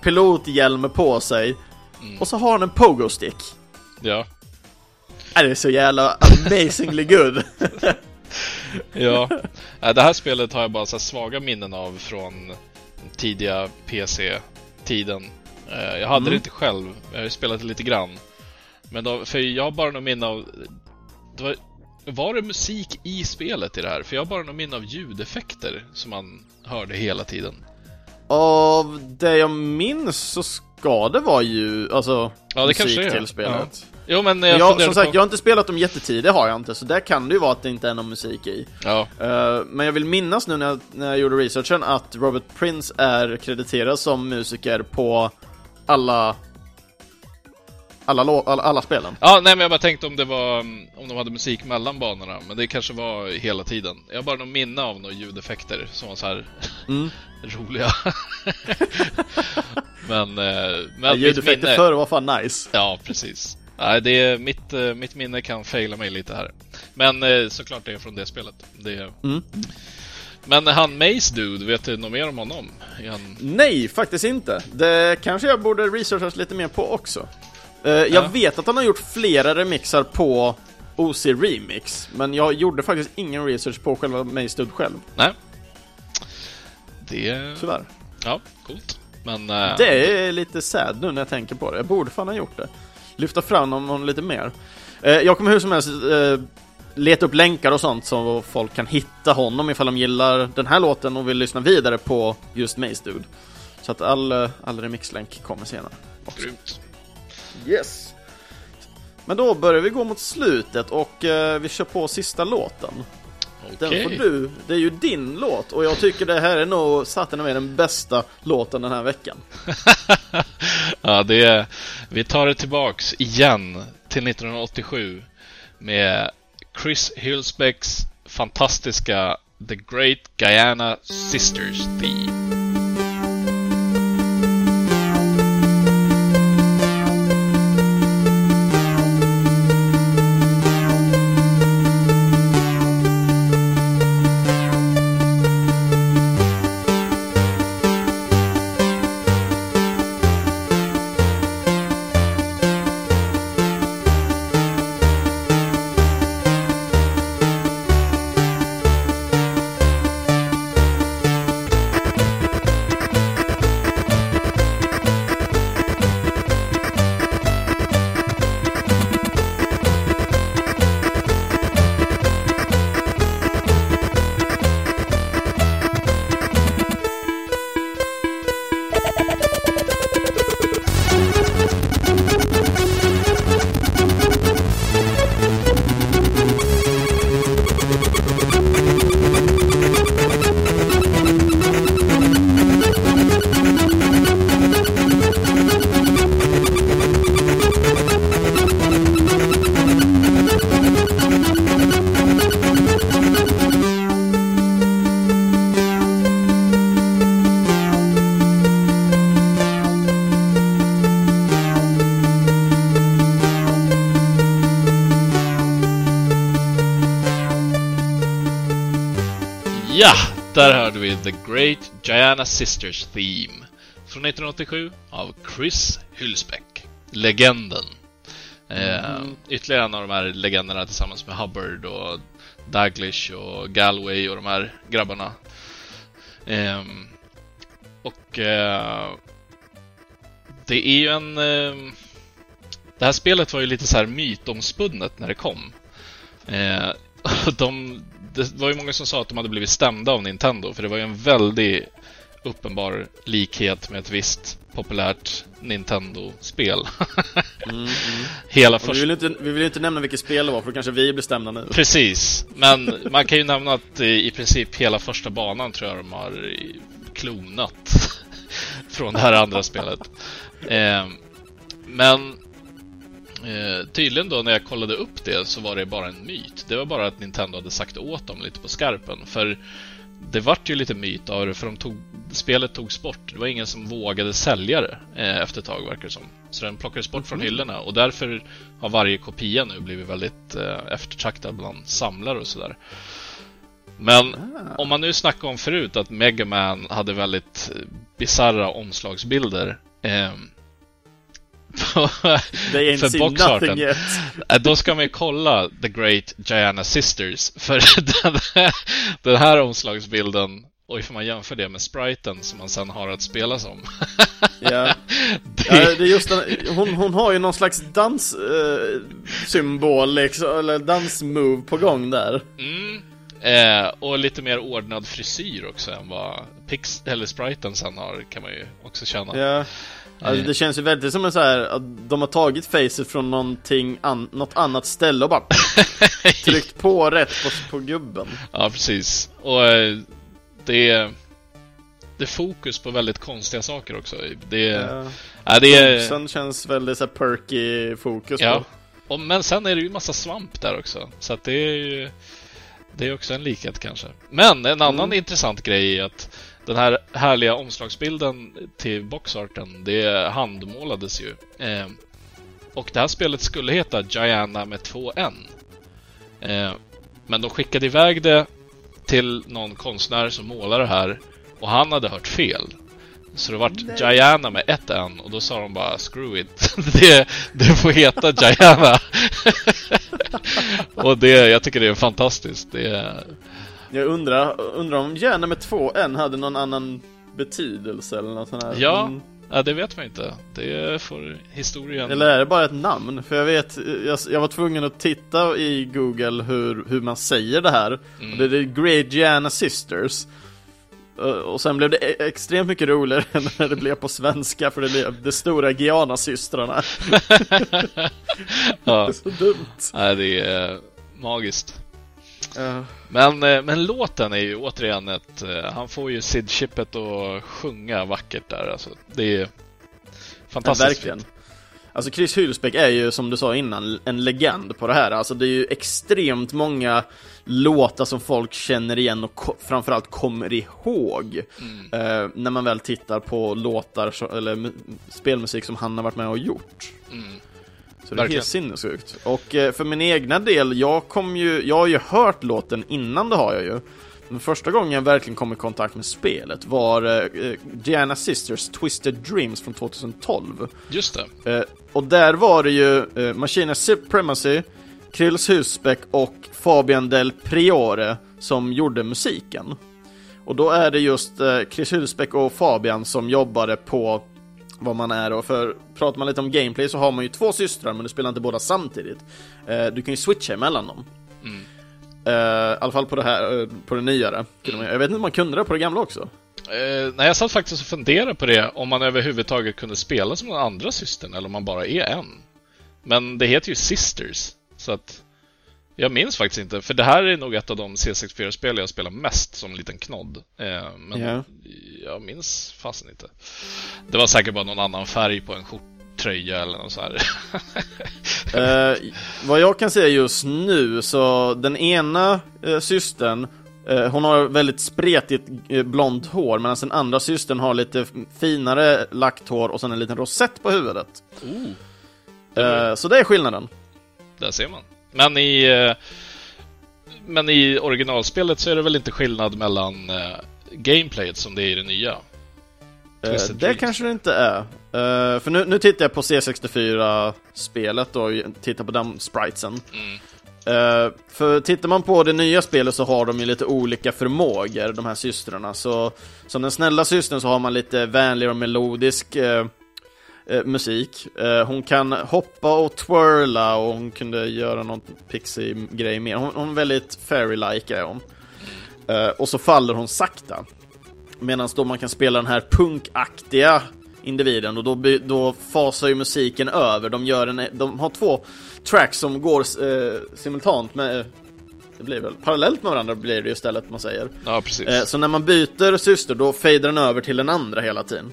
pilothjälm på sig. Mm. Och så har han en pogo-stick. Ja. Det är så jävla amazingly good. [LAUGHS] [LAUGHS] ja, det här spelet har jag bara så svaga minnen av från tidiga PC-tiden. Eh, jag hade mm. det inte själv, jag har spelat det lite grann. Men då, för jag har bara något minne av... Det var var det musik i spelet i det här? För jag har bara någon minne av ljudeffekter som man hörde hela tiden. Av det jag minns så ska det vara ju, alltså, ja, det musik till spelet. Ja. Jo, men jag, jag Som sagt, på... jag har inte spelat dem jättetid, det har jag inte, så där kan det ju vara att det inte är någon musik i. Ja. Uh, men jag vill minnas nu när jag, när jag gjorde researchen att Robert Prince är krediterad som musiker på alla alla, alla, alla spelen? Ja, nej men jag bara tänkte om det var om de hade musik mellan banorna, men det kanske var hela tiden. Jag har bara någon minne av några ljudeffekter som var så här mm. [LAUGHS] roliga. [LAUGHS] men, eh, men ja, ljudeffekter minne... förr var fan nice. Ja, precis. Nej, det är, mitt, eh, mitt minne kan faila mig lite här. Men eh, såklart det är från det spelet. Det mm. Men han Mace Dude, vet du något mer om honom? Han... Nej, faktiskt inte. Det kanske jag borde researchas lite mer på också. Ja. Jag vet att han har gjort flera remixar på OC Remix, men jag gjorde faktiskt ingen research på själva Maystud själv. Nej. Det... Tyvärr. Ja, coolt. Men... Uh... Det är lite sad nu när jag tänker på det. Jag borde fan ha gjort det. Lyfta fram honom lite mer. Uh, jag kommer hur som helst leta upp länkar och sånt så folk kan hitta honom ifall de gillar den här låten och vill lyssna vidare på just Mace Så att all, all remixlänk kommer senare. Också. Grymt. Yes. Men då börjar vi gå mot slutet och eh, vi kör på sista låten. Den får du, det är ju din låt och jag tycker det här är nog satten med den bästa låten den här veckan. [LAUGHS] ja, det är, vi tar det tillbaks igen till 1987 med Chris Hillsbecks fantastiska The Great Guyana Sisters Theme. Great Gianna Sisters Theme från 1987 av Chris Hylsbeck, legenden. Eh, mm. ytterligare en av de här legenderna tillsammans med Hubbard och Daglish och Galway och de här grabbarna. Eh, och eh, det är ju en... Eh, det här spelet var ju lite så här mytomspunnet när det kom. Eh, [LAUGHS] de, det var ju många som sa att de hade blivit stämda av Nintendo, för det var ju en väldigt uppenbar likhet med ett visst populärt Nintendo-spel. mm, mm. [LAUGHS] Hela först... vi, vill inte, vi vill inte nämna vilket spel det var, för då kanske vi blir stämda nu. Precis, men man kan ju nämna att i princip hela första banan tror jag de har klonat [LAUGHS] från det här andra spelet. Eh, men Eh, tydligen då när jag kollade upp det så var det bara en myt. Det var bara att Nintendo hade sagt åt dem lite på skarpen. För det vart ju lite myt av det, för de tog, spelet togs bort. Det var ingen som vågade sälja det eh, efter ett tag, verkar det som. Så den plockades bort från mhm. hyllorna och därför har varje kopia nu blivit väldigt eh, eftertraktad bland samlare och sådär. Men ah. om man nu snackade om förut att Mega Man hade väldigt eh, bizarra omslagsbilder eh, för boxarten. Äh, då ska man ju kolla The Great Gianna Sisters. [LAUGHS] För den här, den här omslagsbilden, och ifall man jämför det med spriten som man sen har att spela som. ja. [LAUGHS] det... ja, det är just den, hon, hon har ju någon slags danssymbol, eh, liksom, eller dansmove på gång där. Mm. Eh, och lite mer ordnad frisyr också än vad Pix eller spriten sen har, kan man ju också känna. Ja. Alltså, det känns ju väldigt som en så här att de har tagit facet från någonting an något annat ställe och bara [LAUGHS] tryckt på rätt på, på gubben. Ja, precis. Och eh, det är, det är fokus på väldigt konstiga saker också. Det, ja. ja, det är... Sen känns väldigt så här perky fokus ja. på. Och, men sen är det ju massa svamp där också. Så att det är ju... Det är också en likhet kanske. Men en annan mm. intressant grej är att den här härliga omslagsbilden till boxarten, det handmålades ju. Eh, och det här spelet skulle heta Gianna med två N. Eh, men de skickade iväg det till någon konstnär som målar det här och han hade hört fel. Så det vart Gianna med ett N och då sa de bara screw it. [LAUGHS] det, det får heta Gianna. [LAUGHS] och det, jag tycker det är fantastiskt. Det, jag undrar, undrar om Järna med två N hade någon annan betydelse eller något sånt här. Ja, mm. ja, det vet man inte. Det får historien... Eller är det bara ett namn? För jag vet, jag, jag var tvungen att titta i Google hur, hur man säger det här. Mm. Och det är Great Gianna Sisters. Och sen blev det e- extremt mycket roligare [LAUGHS] när det blev på svenska för det blev de stora Giana-systrarna. [LAUGHS] ja. [LAUGHS] Det är så dumt. Nej, det är magiskt. Men, eh, men låten är ju återigen ett... Eh, han får ju Sid Chippet att sjunga vackert där. Alltså, det är fantastiskt ja, verkligen. Fint. Alltså Chris Hylsbeck är ju som du sa innan en legend på det här. Alltså det är ju extremt många låtar som folk känner igen och ko framförallt kommer ihåg. Mm. Eh, när man väl tittar på låtar eller spelmusik som han har varit med och gjort. Mm. Så det är helt sinnessjukt. Och eh, för min egna del, jag kom ju, jag har ju hört låten innan det har jag ju. Men första gången jag verkligen kom i kontakt med spelet var eh, Diana Sisters Twisted Dreams från 2012. Just det. Eh, och där var det ju eh, Machina Supremacy, Krills Husbeck och Fabian Del Priore som gjorde musiken. Och då är det just eh, Chris Husbeck och Fabian som jobbade på vad man är och för pratar man lite om gameplay så har man ju två systrar men du spelar inte båda samtidigt. Eh, du kan ju switcha emellan dem. Mm. Eh, I alla fall på det här, eh, på det nyare. Mm. Jag vet inte om man kunde det på det gamla också. Eh, nej, jag satt faktiskt och funderade på det, om man överhuvudtaget kunde spela som den andra systern eller om man bara är en. Men det heter ju Sisters, så att jag minns faktiskt inte, för det här är nog ett av de C64-spel jag spelar mest som liten knodd. Eh, men yeah. jag minns fasen inte. Det var säkert bara någon annan färg på en skjorttröja eller något så här. [LAUGHS] eh, vad jag kan säga just nu, så den ena eh, systern eh, hon har väldigt spretigt eh, blont hår medan den andra systern har lite finare lagt hår och sen en liten rosett på huvudet. Oh. Eh, så det är skillnaden. Där ser man. Men i... Eh, men i originalspelet så är det väl inte skillnad mellan uh, gameplayet som det är i det nya? Uh, det Dreams. kanske det inte är. Uh, för nu, nu tittar jag på C64-spelet och tittar på den spritesen. Mm. Uh, för tittar man på det nya spelet så har de ju lite olika förmågor, de här systrarna. Så som den snälla systern så har man lite vänligare och melodisk uh, uh, musik. hon kan hoppa och twirla och hon kunde göra någon pixie-grej mer. Hon, hon är väldigt fairy-like är hon. och så faller hon sakta. Medan då man kan spela den här punkaktiga individen och då, då fasar ju musiken över. De, gör en, de har två tracks som går eh, simultant med det blir väl parallellt med varandra blir det istället man säger. Ja, precis. Eh, så när man byter syster då fader den över till den andra hela tiden.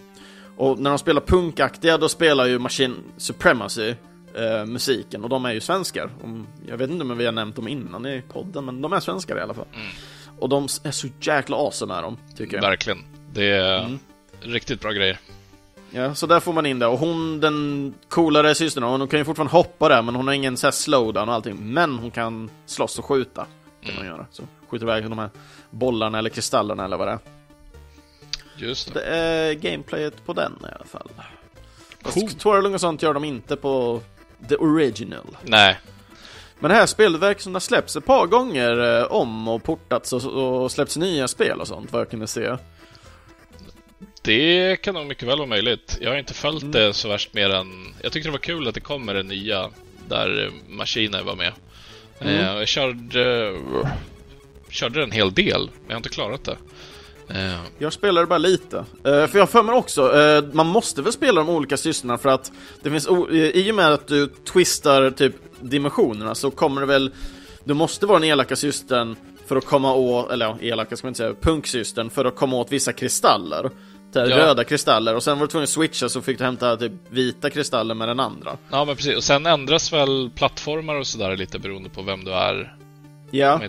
Och när de spelar punkaktiga då spelar ju Machine Supremacy eh, musiken och de är ju svenskar. Jag vet inte om vi har nämnt dem innan i podden men de är svenskar i alla fall. Mm. Och de är så jäkla awesome är de, tycker jag. Verkligen. Det är mm. riktigt bra grejer. Ja, så där får man in det. Och hon, den coolare systern, hon kan ju fortfarande hoppa där, men hon har ingen så här slowdown och allting. Men hon kan slåss och skjuta. Kan mm. man göra. Så skjuter iväg de här bollarna eller kristallerna eller vad det är. Just det. det är gameplayet på den i alla fall. Cool. Twirling och sånt gör de inte på the original. Nej. Men det här spelet verkar som det har släppts ett par gånger eh, om och portats och, och släppts nya spel och sånt, vad jag kunde se. Det kan nog mycket väl vara möjligt. Jag har inte följt mm. det så värst mer än... Jag tyckte det var kul att det kommer en nya där Maskiner var med. Mm. Eh, jag körde, körde en hel del, men jag har inte klarat det. Eh. Jag spelade bara lite. Uh, för jag för mig också, uh, man måste väl spela de olika systrarna för att det finns, i och med att du twistar typ dimensionerna så kommer det väl, du måste vara den elaka systern för att komma åt, eller ja, elaka ska man inte säga, punksystern för att komma åt vissa kristaller ja. röda kristaller och sen var du tvungen att switcha så fick du hämta typ vita kristaller med den andra. Ja men precis, och sen ändras väl plattformar och sådär lite beroende på vem du är. Ja,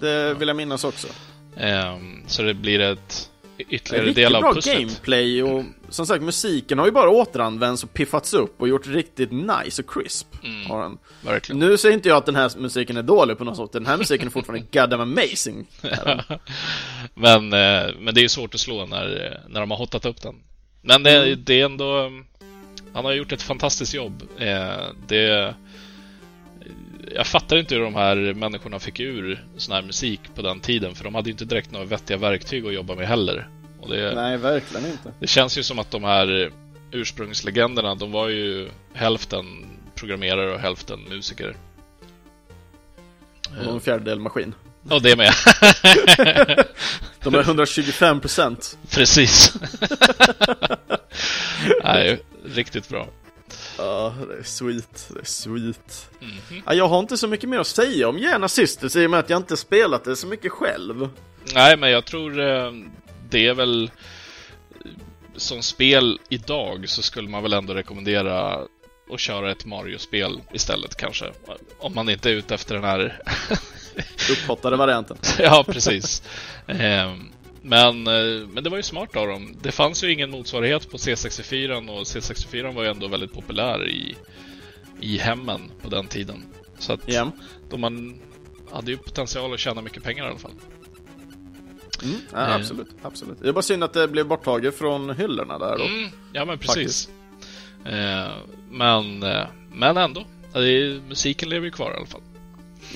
det vill jag minnas också. Um, så det blir ett ytterligare del av pusslet. bra gameplay och som sagt musiken har ju bara återanvänts och piffats upp och gjort riktigt nice och crisp. Mm, har den. Verkligen. Nu säger inte jag att den här musiken är dålig på något sätt, den här musiken är fortfarande [LAUGHS] goddamn amazing. [LAUGHS] men, eh, men det är svårt att slå när, när de har hotat upp den. Men det, mm. det är ändå... Han har gjort ett fantastiskt jobb. Eh, det jag fattar inte hur de här människorna fick ur sån här musik på den tiden, för de hade inte direkt några vettiga verktyg att jobba med heller. Det, Nej, verkligen inte. Det känns ju som att de här ursprungslegenderna, de var ju hälften programmerare och hälften musiker. Och en fjärdedel maskin. Ja, det med. [LAUGHS] de är 125 procent. Precis. [LAUGHS] Nej, riktigt bra. Ja, det är sweet, det är sweet. Mm -hmm. ja, jag har inte så mycket mer att säga om Gärna Sisters i och med att jag inte spelat det så mycket själv. Nej, men jag tror eh, det är väl som spel idag så skulle man väl ändå rekommendera att köra ett Mario-spel istället kanske. Om man inte är ute efter den här upphottade varianten. [LAUGHS] ja, precis. [LAUGHS] Ehm, men, eh, men det var ju smart av dem. Det fanns ju ingen motsvarighet på C64 och C64 var ju ändå väldigt populär i, i hemmen på den tiden. Så att yeah. då man hade ju potential att tjäna mycket pengar i alla fall. Mm, ja, eh. absolut, absolut. Det är bara synd att det blev borttaget från hyllorna där då. Mm, ja, men precis. Eh, men, eh, men ändå. Musiken lever ju kvar i alla fall.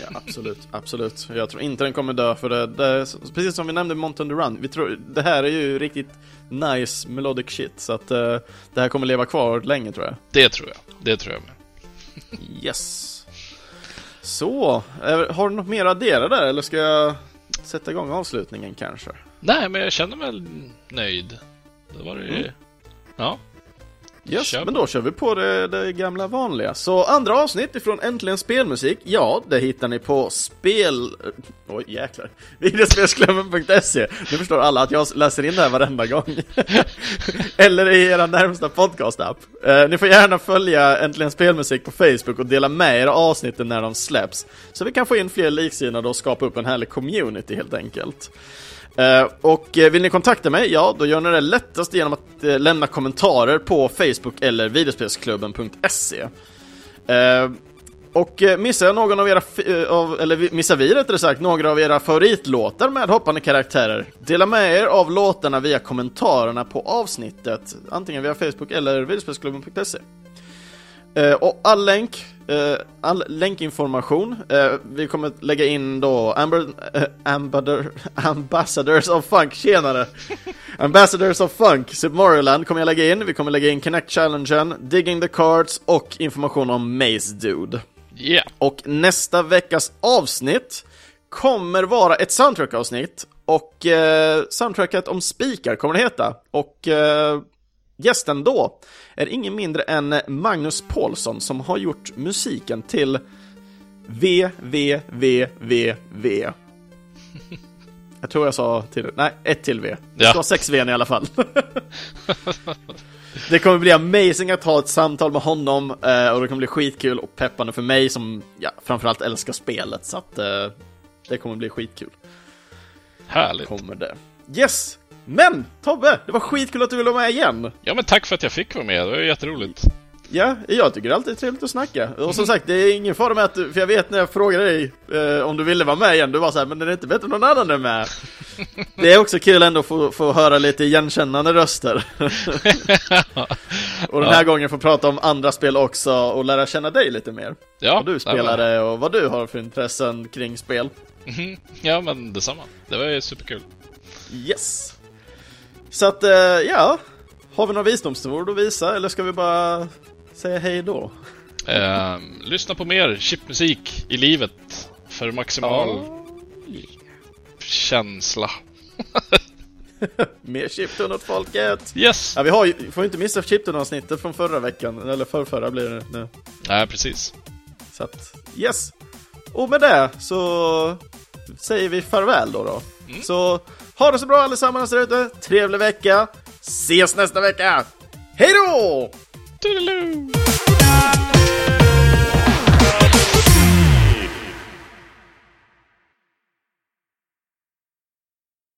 Ja, absolut, absolut. Jag tror inte den kommer dö för det, det precis som vi nämnde Mountain the Run, vi tror, det här är ju riktigt nice melodic shit, så att uh, det här kommer leva kvar länge tror jag. Det tror jag, det tror jag med. yes. Så, har du något mer att addera där, eller ska jag sätta igång avslutningen kanske? Nej, men jag känner mig nöjd. Det var det mm. Ja. Yes, men då kör vi på det, det, gamla vanliga. Så andra avsnitt ifrån Äntligen Spelmusik, ja, det hittar ni på spel... Oj, jäklar. [LAUGHS] Videospelsklubben.se. Nu förstår alla att jag läser in det här varenda gång. [LAUGHS] Eller i era närmsta podcast-app. Eh, ni får gärna följa Äntligen Spelmusik på Facebook och dela med er avsnitten när de släpps. Så vi kan få in fler liksinnade och skapa upp en härlig community helt enkelt. Eh, och eh, vill ni kontakta mig, ja då gör ni det lättast genom att eh, lämna kommentarer på Facebook eller videospelsklubben.se. Och missar jag någon av era, av, eller missar vi rättare sagt, några av era favoritlåtar med hoppande karaktärer? Dela med er av låtarna via kommentarerna på avsnittet, antingen via Facebook eller videospelsklubben.se. Eh, och all länk, eh, all länkinformation, eh, vi kommer lägga in då Amber, Ambassador, [LAUGHS] Ambassadors of Funk, tjenare! [LAUGHS] Ambassadors of Funk, Super Mario Land kommer jag lägga in, vi kommer lägga in Connect Challengen, Digging the Cards och information om Maze Dude. Yeah. Och nästa veckas avsnitt kommer vara ett soundtrack-avsnitt och eh, soundtracket om spikar kommer det heta. Och eh, gästen då är ingen mindre än Magnus Paulsson som har gjort musiken till VVVVV. [LAUGHS] Jag tror jag sa till, nej, ett till V. Det ska vara sex V i alla fall. [LAUGHS] det kommer bli amazing att ha ett samtal med honom eh, och det kommer bli skitkul och peppande för mig som ja, framförallt älskar spelet så att eh, det kommer bli skitkul. Härligt. Kommer det. Yes! Men Tobbe, det var skitkul att du ville vara med igen! Ja men tack för att jag fick vara med, det var jätteroligt. Ja, jag tycker det alltid är trevligt att snacka. Och som sagt, det är ingen fara med att du, för jag vet när jag frågade dig eh, om du ville vara med igen, du var såhär, men det är inte bättre än någon annan är med. [LAUGHS] det är också kul ändå att få, få höra lite igenkännande röster. [LAUGHS] och den här ja. gången få prata om andra spel också och lära känna dig lite mer. Ja, vad du spelade och vad du har för intressen kring spel. Mhm. Ja, men detsamma. Det var ju superkul. Yes. Så att, eh, ja. Har vi några visdomsord att visa eller ska vi bara säga hej då? Eh, lyssna på mer chipmusik i livet för maximal oh. känsla. [LAUGHS] mer chiptun åt folket! Yes! Ja, vi har ju, får inte missa chiptun-avsnittet från förra veckan, eller förrförra blir det nu. Nej, precis. Så att, yes! Och med det så säger vi farväl då. då. Mm. Så ha det så bra allesammans där ute. Trevlig vecka. Ses nästa vecka. Hej då! Toodaloo!